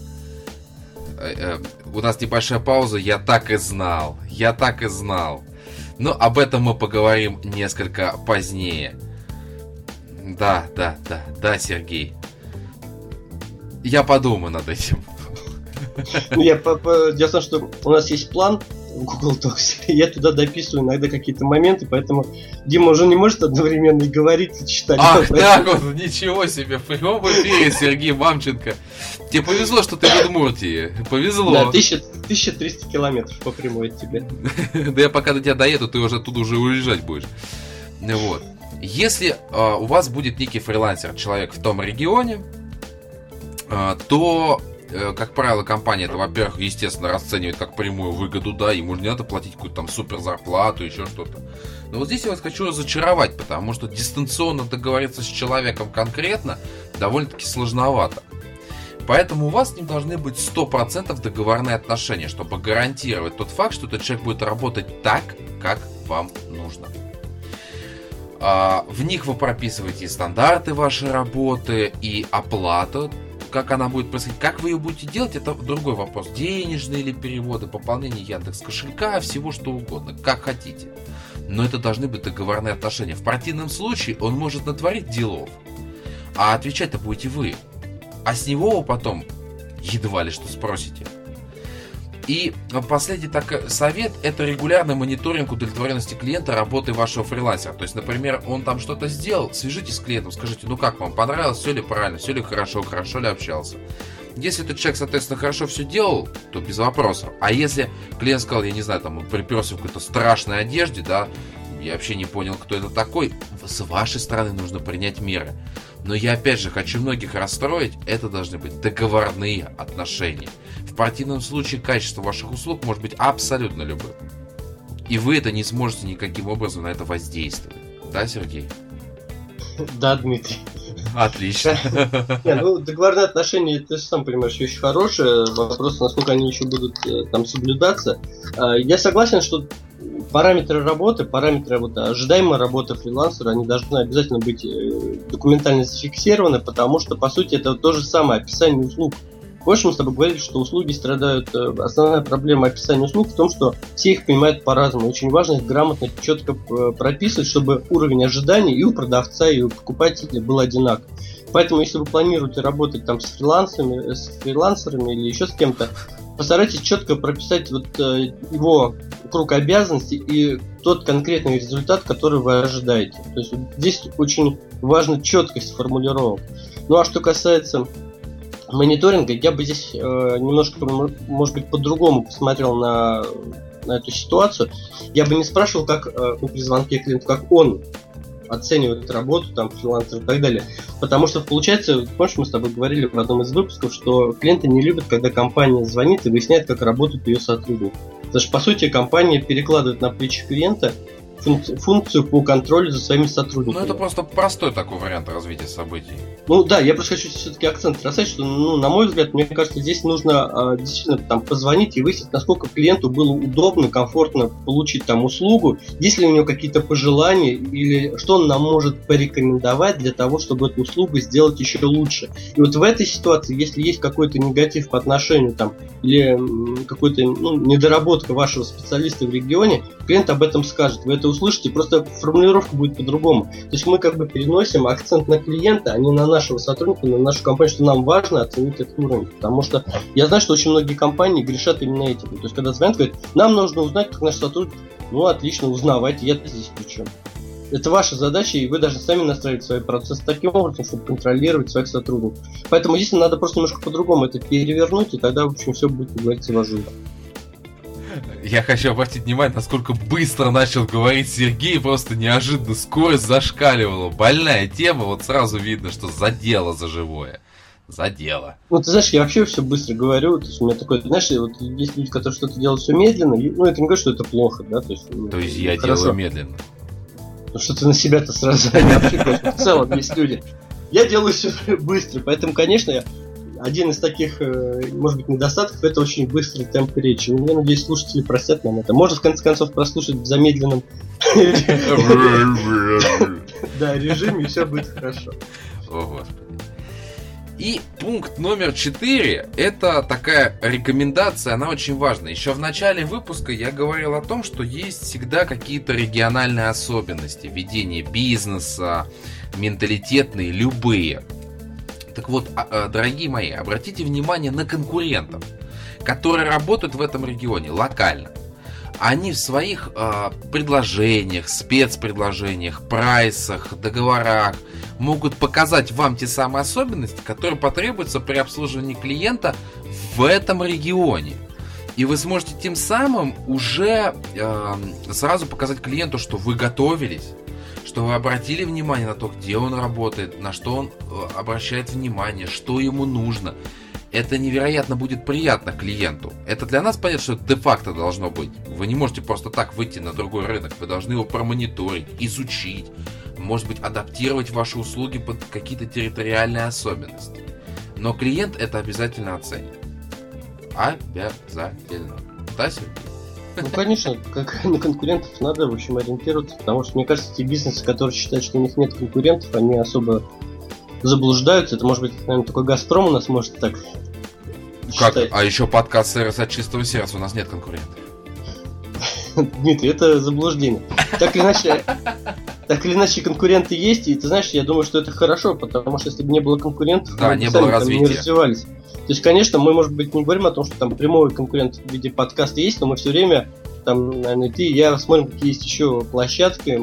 Э, э, у нас небольшая пауза, я так и знал, я так и знал. Но об этом мы поговорим несколько позднее. Да, да, да, да, Сергей. Я подумаю над этим. Я, в том, что у нас есть план Google Docs, я туда дописываю иногда какие-то моменты, поэтому Дима уже не может одновременно и говорить, и читать. Ах, так вот, ничего себе, в прямом эфире Сергей Мамченко. Тебе повезло, что ты в Удмуртии. Повезло. Да, 1300 километров по прямой от тебя. Да я пока до тебя доеду, ты уже оттуда уже уезжать будешь. Вот. Если э, у вас будет некий фрилансер, человек в том регионе, э, то, как правило, компания это, во-первых, естественно, расценивает как прямую выгоду, да, ему не надо платить какую-то там супер зарплату, еще что-то. Но вот здесь я вас хочу разочаровать, потому что дистанционно договориться с человеком конкретно довольно-таки сложновато. Поэтому у вас с ним должны быть 100% договорные отношения, чтобы гарантировать тот факт, что этот человек будет работать так, как вам нужно. А, в них вы прописываете стандарты вашей работы, и оплата, как она будет происходить. Как вы ее будете делать, это другой вопрос. Денежные или переводы, пополнение Яндекс кошелька, всего что угодно, как хотите. Но это должны быть договорные отношения. В противном случае он может натворить делов, а отвечать-то будете вы. А с него потом едва ли что спросите. И последний так совет – это регулярный мониторинг удовлетворенности клиента работы вашего фрилансера. То есть, например, он там что-то сделал, свяжитесь с клиентом, скажите, ну как вам, понравилось, все ли правильно, все ли хорошо, хорошо ли общался. Если этот человек, соответственно, хорошо все делал, то без вопросов. А если клиент сказал, я не знаю, там, он приперся в какой-то страшной одежде, да, я вообще не понял, кто это такой, с вашей стороны нужно принять меры. Но я опять же хочу многих расстроить, это должны быть договорные отношения. В противном случае качество ваших услуг может быть абсолютно любым. И вы это не сможете никаким образом на это воздействовать. Да, Сергей? Да, Дмитрий. Отлично. Не, ну, договорные отношения, ты сам понимаешь, очень хорошие. Вопрос, насколько они еще будут э, там соблюдаться. А, я согласен, что параметры работы, параметры вот, ожидаемой работы фрилансера, они должны обязательно быть э, документально зафиксированы, потому что, по сути, это то же самое описание услуг. Больше мы с тобой говорили, что услуги страдают. Э, основная проблема описания услуг в том, что все их понимают по-разному. Очень важно их грамотно, четко э, прописывать, чтобы уровень ожиданий и у продавца, и у покупателя был одинаков. Поэтому, если вы планируете работать там с фрилансерами, с фрилансерами или еще с кем-то, постарайтесь четко прописать вот э, его круг обязанностей и тот конкретный результат, который вы ожидаете. То есть здесь очень важна четкость формулировок. Ну а что касается мониторинга, я бы здесь э, немножко, может быть, по-другому посмотрел на, на эту ситуацию. Я бы не спрашивал, как э, при звонке клиенту, как он оценивают работу, там, фрилансер и так далее. Потому что получается, помнишь, мы с тобой говорили в одном из выпусков, что клиенты не любят, когда компания звонит и выясняет, как работают ее сотрудники. Потому что, по сути, компания перекладывает на плечи клиента функцию по контролю за своими сотрудниками. Ну, это просто простой такой вариант развития событий. Ну да, я просто хочу все-таки акцент расставить, что, ну, на мой взгляд, мне кажется, здесь нужно э, действительно там позвонить и выяснить, насколько клиенту было удобно, комфортно получить там услугу, есть ли у него какие-то пожелания или что он нам может порекомендовать для того, чтобы эту услугу сделать еще лучше. И вот в этой ситуации, если есть какой-то негатив по отношению там или какой-то ну, недоработка вашего специалиста в регионе, клиент об этом скажет, вы это услышите, просто формулировка будет по-другому. То есть мы как бы переносим акцент на клиента, а не на нашего сотрудника, на нашу компанию, что нам важно оценить этот уровень. Потому что я знаю, что очень многие компании грешат именно этим. То есть когда звонят, говорят, нам нужно узнать, как наш сотрудник, ну отлично, узнавайте, я здесь при чем. Это ваша задача, и вы должны сами настраивать свои процессы таким образом, чтобы контролировать своих сотрудников. Поэтому здесь надо просто немножко по-другому это перевернуть, и тогда, в общем, все будет, как говорится, важно. Я хочу обратить внимание, насколько быстро начал говорить Сергей, просто неожиданно скорость зашкаливала. Больная тема, вот сразу видно, что задело за живое. Задело. Ну, ты знаешь, я вообще все быстро говорю, то есть у меня такое, знаешь, вот есть люди, которые что-то делают все медленно, ну, это не говорит, что это плохо, да, то есть... Ну, то есть я хорошо. делаю медленно. Ну, что ты на себя-то сразу в целом есть люди. Я делаю все быстро, поэтому, конечно, я один из таких, э, может быть, недостатков это очень быстрый темп речи. Ну, я надеюсь, слушатели простят нам это. Можно, в конце концов, прослушать в замедленном да, режиме, и все будет хорошо. О, Господи. И пункт номер четыре – это такая рекомендация, она очень важна. Еще в начале выпуска я говорил о том, что есть всегда какие-то региональные особенности ведения бизнеса, менталитетные, любые – так вот, а, а, дорогие мои, обратите внимание на конкурентов, которые работают в этом регионе локально. Они в своих э, предложениях, спецпредложениях, прайсах, договорах могут показать вам те самые особенности, которые потребуются при обслуживании клиента в этом регионе. И вы сможете тем самым уже э, сразу показать клиенту, что вы готовились, что вы обратили внимание на то, где он работает, на что он э, обращает внимание, что ему нужно. Это невероятно будет приятно клиенту. Это для нас понятно, что де-факто должно быть. Вы не можете просто так выйти на другой рынок. Вы должны его промониторить, изучить, может быть, адаптировать ваши услуги под какие-то территориальные особенности. Но клиент это обязательно оценит. Обязательно. Да, Сергей? Ну, конечно, как на конкурентов надо, в общем, ориентироваться, потому что, мне кажется, те бизнесы, которые считают, что у них нет конкурентов, они особо заблуждаются. Это, может быть, наверное, только Газпром у нас может так как? Считать. А еще подкаст сервис от чистого сердца, у нас нет конкурентов. Дмитрий, это заблуждение. Так или иначе, так или иначе конкуренты есть, и ты знаешь, я думаю, что это хорошо, потому что если бы не было конкурентов, да, мы не было развития. не развивались. То есть, конечно, мы, может быть, не говорим о том, что там прямой конкурент в виде подкаста есть, но мы все время, там, наверное, ты и я смотрим, какие есть еще площадки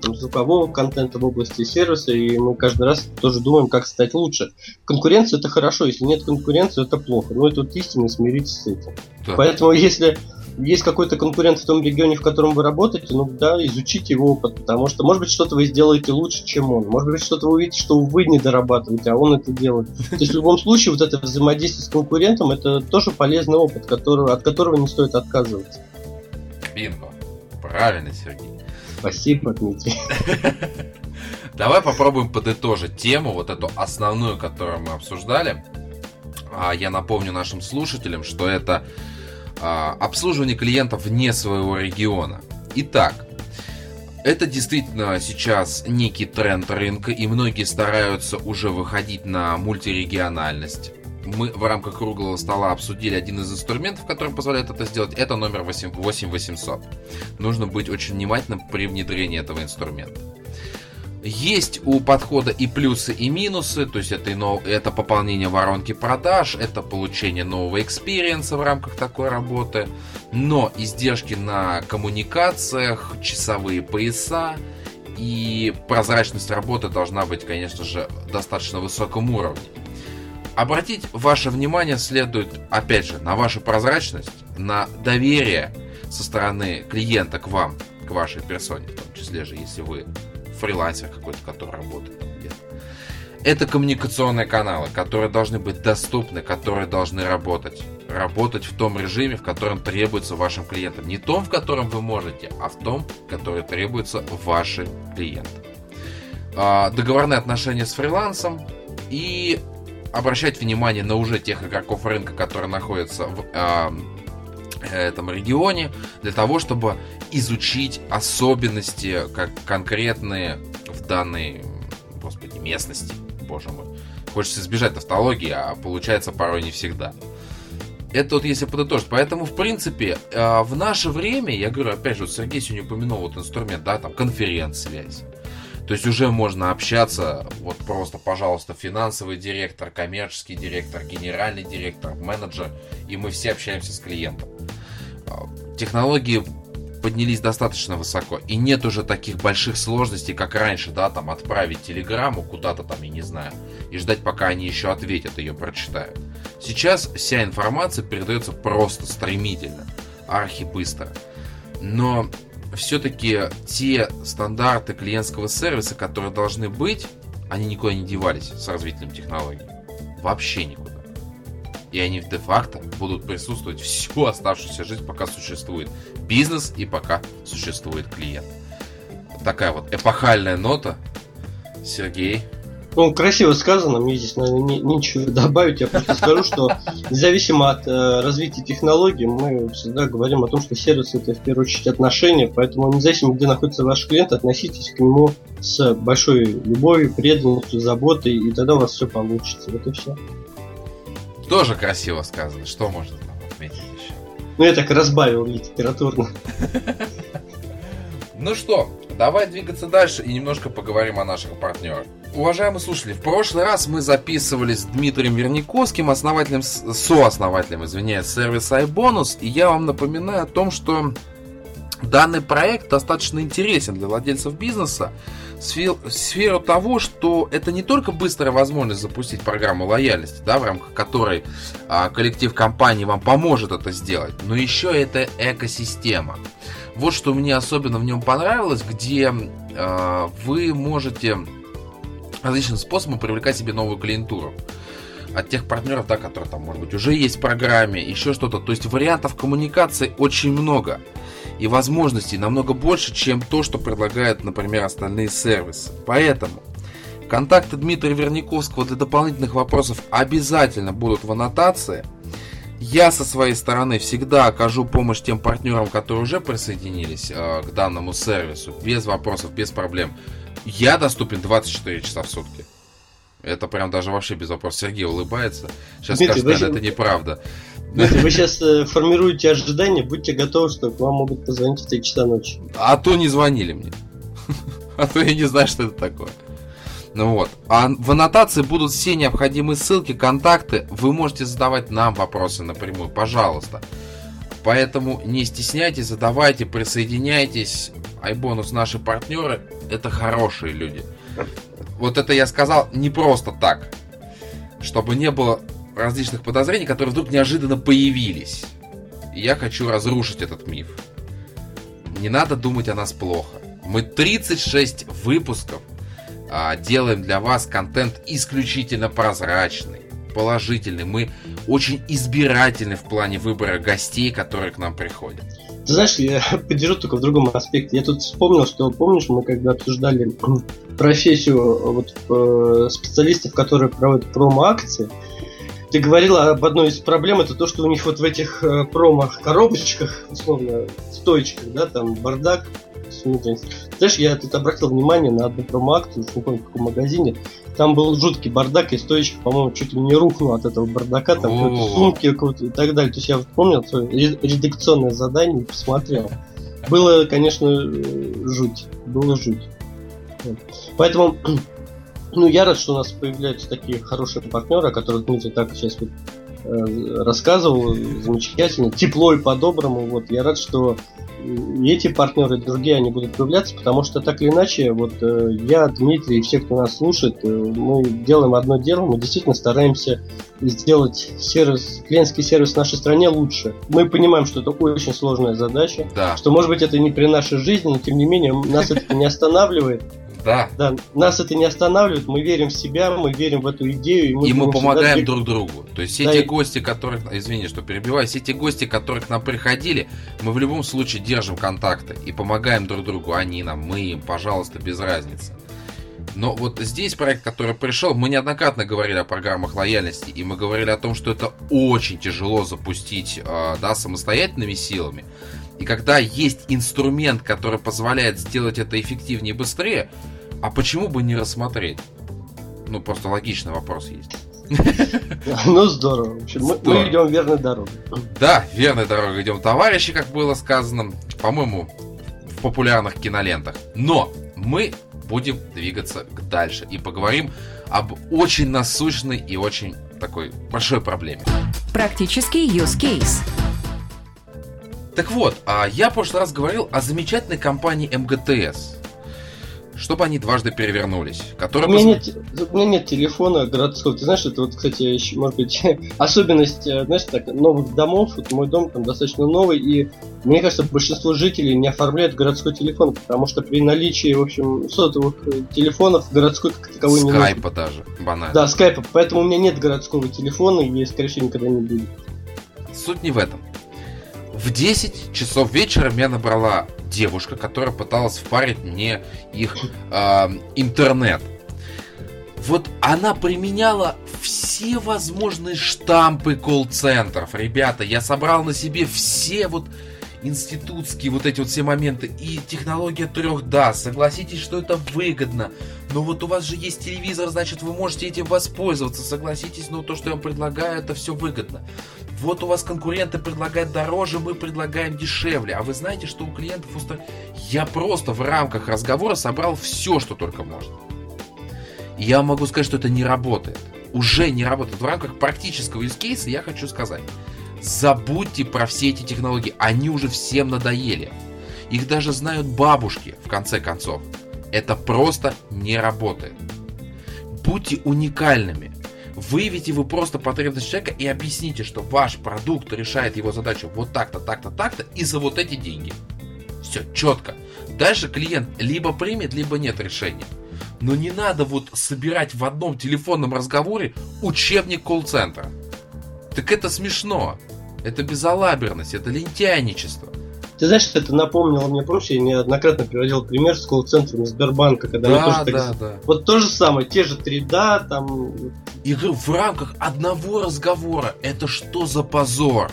там, звукового контента в области сервиса, и мы каждый раз тоже думаем, как стать лучше. Конкуренция это хорошо, если нет конкуренции, это плохо. Но это вот истина, смиритесь с этим. Да. Поэтому, если есть какой-то конкурент в том регионе, в котором вы работаете, ну да, изучите его опыт, потому что, может быть, что-то вы сделаете лучше, чем он. Может быть, что-то вы увидите, что вы не дорабатываете, а он это делает. То есть в любом случае вот это взаимодействие с конкурентом это тоже полезный опыт, который, от которого не стоит отказываться. Бинго. Правильно, Сергей. Спасибо, Дмитрий. Давай попробуем подытожить тему, вот эту основную, которую мы обсуждали. А я напомню нашим слушателям, что это обслуживание клиентов вне своего региона. Итак, это действительно сейчас некий тренд рынка, и многие стараются уже выходить на мультирегиональность. Мы в рамках круглого стола обсудили один из инструментов, который позволяет это сделать. Это номер 8800. Нужно быть очень внимательным при внедрении этого инструмента. Есть у подхода и плюсы, и минусы, то есть это, и это пополнение воронки продаж, это получение нового experience а в рамках такой работы, но издержки на коммуникациях, часовые пояса и прозрачность работы должна быть, конечно же, достаточно высоком уровне. Обратить ваше внимание следует, опять же, на вашу прозрачность, на доверие со стороны клиента к вам, к вашей персоне, в том числе же, если вы фрилансер какой-то, который работает где-то. Это коммуникационные каналы, которые должны быть доступны, которые должны работать. работать в том режиме, в котором требуется вашим клиентам. Не том, в котором вы можете, а в том, который требуется вашим клиентам. А, договорные отношения с фрилансом и обращать внимание на уже тех игроков рынка, которые находятся в а, этом регионе, для того, чтобы изучить особенности как конкретные в данной, господи, местности, боже мой. Хочется избежать тавтологии, а получается порой не всегда. Это вот если подытожить. Поэтому, в принципе, а, в наше время, я говорю, опять же, вот Сергей сегодня упомянул вот инструмент, да, там, конференц-связь. То есть уже можно общаться, вот просто, пожалуйста, финансовый директор, коммерческий директор, генеральный директор, менеджер, и мы все общаемся с клиентом. А, технологии поднялись достаточно высоко, и нет уже таких больших сложностей, как раньше, да, там отправить телеграмму куда-то там, я не знаю, и ждать, пока они еще ответят, ее прочитают. Сейчас вся информация передается просто стремительно, архи быстро. Но все-таки те стандарты клиентского сервиса, которые должны быть, они никуда не девались с развитием технологий. Вообще никуда. И они де-факто будут присутствовать всю оставшуюся жизнь, пока существует бизнес и пока существует клиент. Такая вот эпохальная нота. Сергей, ну, красиво сказано, мне здесь, наверное, не, нечего добавить. Я просто скажу, что независимо от э, развития технологий, мы всегда говорим о том, что сервис это в первую очередь отношения, поэтому независимо, где находится ваш клиент, относитесь к нему с большой любовью, преданностью, заботой, и тогда у вас все получится. Вот и все. Тоже красиво сказано. Что можно там отметить еще? Ну, я так разбавил литературно. Ну что, давай двигаться дальше и немножко поговорим о наших партнерах. Уважаемые слушатели, в прошлый раз мы записывались с Дмитрием Верниковским, основателем, сооснователем, извиняюсь, сервиса iBonus, и я вам напоминаю о том, что данный проект достаточно интересен для владельцев бизнеса в сферу того, что это не только быстрая возможность запустить программу лояльности, да, в рамках которой а, коллектив компании вам поможет это сделать, но еще это экосистема. Вот что мне особенно в нем понравилось, где а, вы можете различным способом привлекать себе новую клиентуру от тех партнеров, да, которые там, может быть, уже есть в программе, еще что-то. То есть вариантов коммуникации очень много. И возможностей намного больше, чем то, что предлагают, например, остальные сервисы. Поэтому контакты Дмитрия Верниковского для дополнительных вопросов обязательно будут в аннотации. Я со своей стороны всегда окажу помощь тем партнерам, которые уже присоединились э, к данному сервису, без вопросов, без проблем. Я доступен 24 часа в сутки. Это прям даже вообще без вопросов. Сергей улыбается. Сейчас Дмитрий, скажет, вы... это неправда. Дмитрий, вы сейчас э, формируете ожидания, будьте готовы, что к вам могут позвонить в 3 часа ночи. А то не звонили мне. А то я не знаю, что это такое. Ну вот. А в аннотации будут все необходимые ссылки, контакты. Вы можете задавать нам вопросы напрямую, пожалуйста. Поэтому не стесняйтесь, задавайте, присоединяйтесь. Айбонус наши партнеры это хорошие люди. Вот это я сказал не просто так, чтобы не было различных подозрений, которые вдруг неожиданно появились. Я хочу разрушить этот миф. Не надо думать о нас плохо. Мы 36 выпусков делаем для вас контент исключительно прозрачный, положительный. Мы очень избирательны в плане выбора гостей, которые к нам приходят. Ты знаешь, я поддержу только в другом аспекте. Я тут вспомнил, что помнишь, мы когда обсуждали профессию вот, э, специалистов, которые проводят промо-акции, ты говорила об одной из проблем, это то, что у них вот в этих э, промо-коробочках, условно, стоечках, да, там бардак, знаешь, я тут обратил внимание на одну промо-акцию, в каком магазине. Там был жуткий бардак, и стоечка, по-моему, чуть ли не рухнула от этого бардака, там какие-то сумки какие-то и так далее. То есть я вспомнил свое редакционное задание и посмотрел. Было, конечно, жуть. Было жуть. Поэтому ну, я рад, что у нас появляются такие хорошие партнеры, о которых Дмитрий так сейчас вот, э, рассказывал, замечательно, тепло и по-доброму. Вот, я рад, что и эти партнеры, и другие, они будут появляться, потому что так или иначе, вот э, я, Дмитрий и все, кто нас слушает, э, мы делаем одно дело, мы действительно стараемся сделать сервис, клиентский сервис в нашей стране лучше. Мы понимаем, что это очень сложная задача, да. что, может быть, это не при нашей жизни, но тем не менее нас это не останавливает. Да. Да, нас это не останавливает, мы верим в себя, мы верим в эту идею. И мы, и мы помогаем друг другу. То есть все да, те и... гости, которых, извини, что перебиваю, все те гости, которые к нам приходили, мы в любом случае держим контакты и помогаем друг другу. Они нам, мы им, пожалуйста, без разницы. Но вот здесь проект, который пришел, мы неоднократно говорили о программах лояльности, и мы говорили о том, что это очень тяжело запустить э, да, самостоятельными силами. И когда есть инструмент, который позволяет сделать это эффективнее и быстрее, а почему бы не рассмотреть? Ну, просто логичный вопрос есть. Ну, здорово. В общем, мы, мы идем верной дорогой. Да, верной дорогой идем, товарищи, как было сказано, по-моему, в популярных кинолентах. Но мы будем двигаться дальше и поговорим об очень насущной и очень такой большой проблеме. Практический use case. Так вот, а я в прошлый раз говорил о замечательной компании МГТС чтобы они дважды перевернулись. Который у, меня нет, у меня нет телефона городского. Ты знаешь, это вот, кстати, еще, может быть, особенность, э, знаешь, так, новых домов. Вот мой дом там достаточно новый, и мне кажется, большинство жителей не оформляют городской телефон, потому что при наличии, в общем, сотовых э, телефонов городской как таковой не Скайпа даже, банально. Да, скайпа. Поэтому у меня нет городского телефона, и, скорее всего, никогда не будет. Суть не в этом. В 10 часов вечера меня набрала девушка, которая пыталась впарить мне их э, интернет. Вот она применяла все возможные штампы колл-центров. Ребята, я собрал на себе все вот институтские вот эти вот все моменты и технология 3D. Согласитесь, что это выгодно. Но вот у вас же есть телевизор, значит вы можете этим воспользоваться. Согласитесь, но то, что я вам предлагаю, это все выгодно. Вот у вас конкуренты предлагают дороже, мы предлагаем дешевле. А вы знаете, что у клиентов устро... Я просто в рамках разговора собрал все, что только можно. Я могу сказать, что это не работает. Уже не работает. В рамках практического use я хочу сказать. Забудьте про все эти технологии. Они уже всем надоели. Их даже знают бабушки, в конце концов. Это просто не работает. Будьте уникальными. Выявите вы просто потребность человека и объясните, что ваш продукт решает его задачу вот так-то, так-то, так-то и за вот эти деньги. Все, четко. Дальше клиент либо примет, либо нет решения. Но не надо вот собирать в одном телефонном разговоре учебник колл-центра. Так это смешно. Это безалаберность, это лентяйничество. Ты знаешь, что это напомнило мне прошлое, я неоднократно приводил пример с колл-центром Сбербанка, когда да, тоже да, так... да. Вот то же самое, те же 3 да, там... И в рамках одного разговора, это что за позор?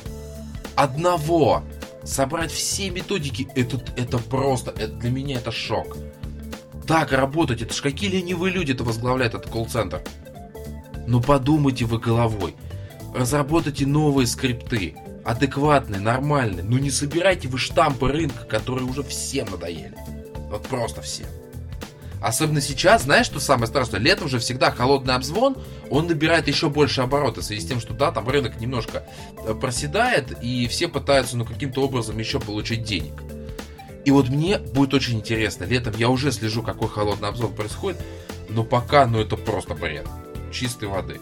Одного. Собрать все методики, это, это просто, это, для меня это шок. Так работать, это ж какие ленивые люди-то возглавляют этот колл-центр. Ну подумайте вы головой. Разработайте новые скрипты адекватный, нормальный. Ну не собирайте вы штампы рынка, которые уже всем надоели. Вот просто всем. Особенно сейчас, знаешь, что самое страшное? Летом же всегда холодный обзвон, он набирает еще больше обороты, в связи с тем, что да, там рынок немножко э, проседает, и все пытаются, ну, каким-то образом еще получить денег. И вот мне будет очень интересно, летом я уже слежу, какой холодный обзвон происходит, но пока, ну, это просто бред. Чистой воды.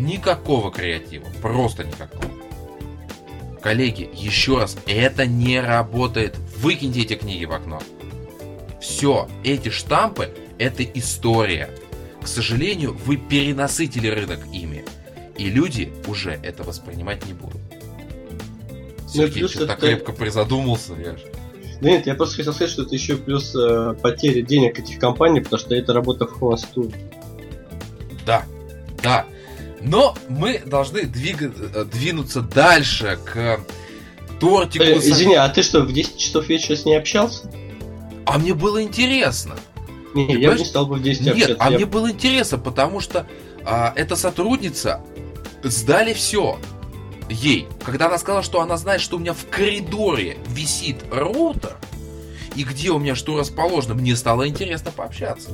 Никакого креатива, просто никакого. Коллеги, еще раз, это не работает. Выкиньте эти книги в окно. Все, эти штампы – это история. К сожалению, вы перенасытили рынок ими. И люди уже это воспринимать не будут. Сергей, что так крепко призадумался, я же. Да нет, я просто хотел сказать, что это еще плюс э, потери денег этих компаний, потому что это работа в хвосту. Да, да. Но мы должны двигать, э, двинуться дальше к тортику. Э, извини, а ты что, в 10 часов вечера с ней общался? А мне было интересно. Не, ты я бы не стал бы в 10 Нет, общаться. а я... мне было интересно, потому что а, эта сотрудница сдали все ей. Когда она сказала, что она знает, что у меня в коридоре висит роутер, и где у меня что расположено, мне стало интересно пообщаться.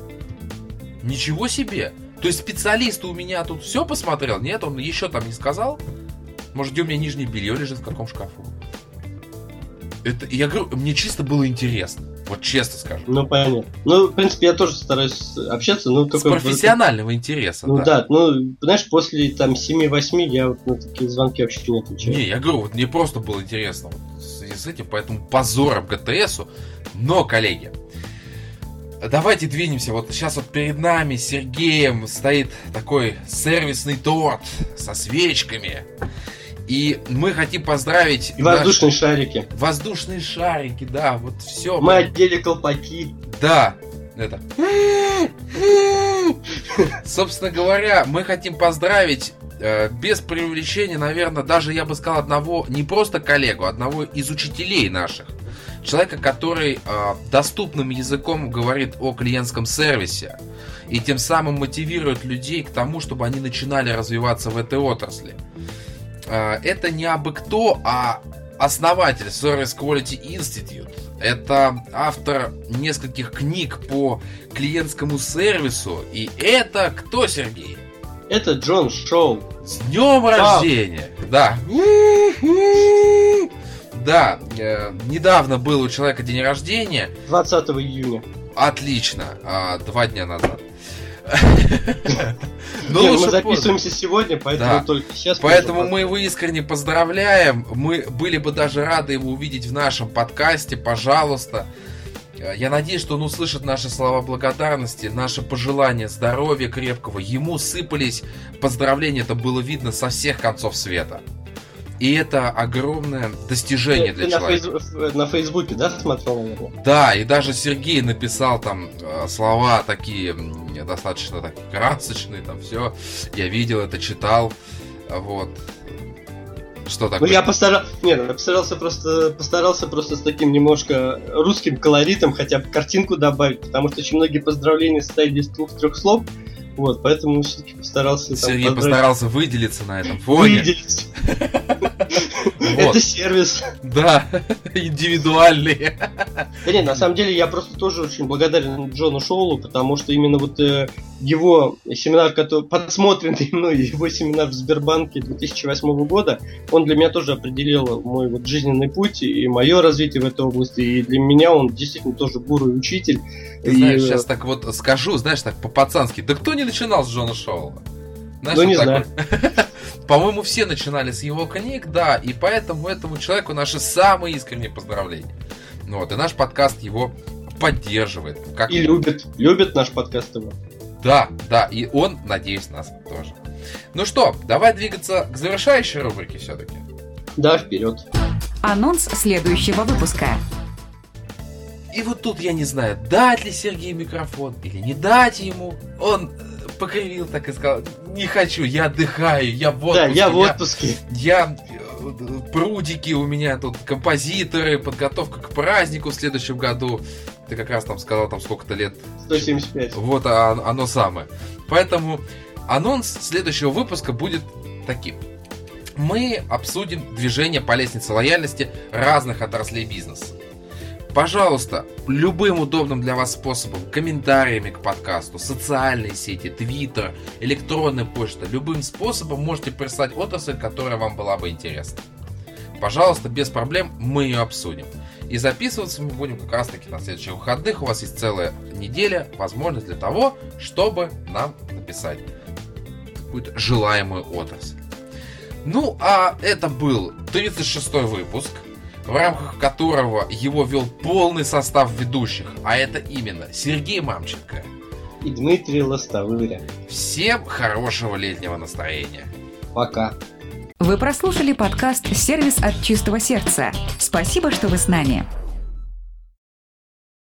Ничего себе! То есть специалист у меня тут все посмотрел? Нет, он еще там не сказал? Может, где у меня нижнее белье лежит, в каком шкафу? Это, я говорю, мне чисто было интересно. Вот честно скажу. Ну, понятно. Ну, в принципе, я тоже стараюсь общаться, но только... С профессионального интереса, ну, да. да. Ну, знаешь, после там 7-8 я вот на такие звонки вообще не отвечаю. Не, я говорю, вот мне просто было интересно вот, с этим, поэтому позором ГТСу. Но, коллеги, давайте двинемся. Вот сейчас вот перед нами с Сергеем стоит такой сервисный торт со свечками. И мы хотим поздравить... Воздушные наш... шарики. Воздушные шарики, да, вот все. Мы одели колпаки. Да, это... Собственно говоря, мы хотим поздравить э, без преувеличения, наверное, даже я бы сказал одного, не просто коллегу, а одного из учителей наших. Человека, который э, доступным языком говорит о клиентском сервисе и тем самым мотивирует людей к тому, чтобы они начинали развиваться в этой отрасли. Э, это не абы кто, а основатель Service Quality Institute. Это автор нескольких книг по клиентскому сервису. И это кто, Сергей? Это Джон Шоу. С днем рождения! Да. Да, э, недавно был у человека день рождения. 20 июня. Отлично, а, два дня назад. Ну, мы записываемся сегодня, поэтому только сейчас. Поэтому мы его искренне поздравляем. Мы были бы даже рады его увидеть в нашем подкасте. Пожалуйста. Я надеюсь, что он услышит наши слова благодарности, наши пожелания здоровья крепкого. Ему сыпались поздравления, это было видно со всех концов света. И это огромное достижение ты, для ты человека. На, фейс... на Фейсбуке, да, смотрел, наверное? Да, и даже Сергей написал там э, слова такие достаточно так, красочные, там все. Я видел это, читал. Вот. Что такое? Ну, я постарался, нет, я постарался просто, постарался просто с таким немножко русским колоритом хотя бы картинку добавить, потому что очень многие поздравления состояли из двух-трех слов, вот, поэтому все-таки постарался... Сергей там, постарался выделиться на этом фоне. Выделиться. Сервис. Да, индивидуальный. Да нет, на самом деле я просто тоже очень благодарен Джону Шоулу, потому что именно вот э, его семинар, который подсмотренный мной, его семинар в Сбербанке 2008 года, он для меня тоже определил мой вот жизненный путь и мое развитие в этой области. И для меня он действительно тоже гуру и учитель. Ты и... знаешь, сейчас так вот скажу, знаешь, так по-пацански. Да кто не начинал с Джона Шоула? Знаешь, ну, не знаю. По-моему, все начинали с его книг, да, и поэтому этому человеку наши самые искренние поздравления. Ну вот, и наш подкаст его поддерживает. Как и любит, любит наш подкаст его. Да, да, и он, надеюсь, нас тоже. Ну что, давай двигаться к завершающей рубрике все-таки. Да, вперед. Анонс следующего выпуска. И вот тут я не знаю, дать ли Сергею микрофон или не дать ему. Он э, покривил так и сказал, не хочу, я отдыхаю, я в отпуске. Да, я в отпуске. Я, я э, прудики у меня тут, композиторы, подготовка к празднику в следующем году. Ты как раз там сказал, там сколько-то лет. 175. Вот а, оно самое. Поэтому анонс следующего выпуска будет таким. Мы обсудим движение по лестнице лояльности разных отраслей бизнеса. Пожалуйста, любым удобным для вас способом, комментариями к подкасту, социальные сети, твиттер, электронная почта, любым способом можете прислать отрасль, которая вам была бы интересна. Пожалуйста, без проблем мы ее обсудим. И записываться мы будем как раз таки на следующих выходных. У вас есть целая неделя, возможность для того, чтобы нам написать какую-то желаемую отрасль. Ну, а это был 36 выпуск, в рамках которого его вел полный состав ведущих, а это именно Сергей Мамченко и Дмитрий Лостовыря. Всем хорошего летнего настроения. Пока. Вы прослушали подкаст «Сервис от чистого сердца». Спасибо, что вы с нами.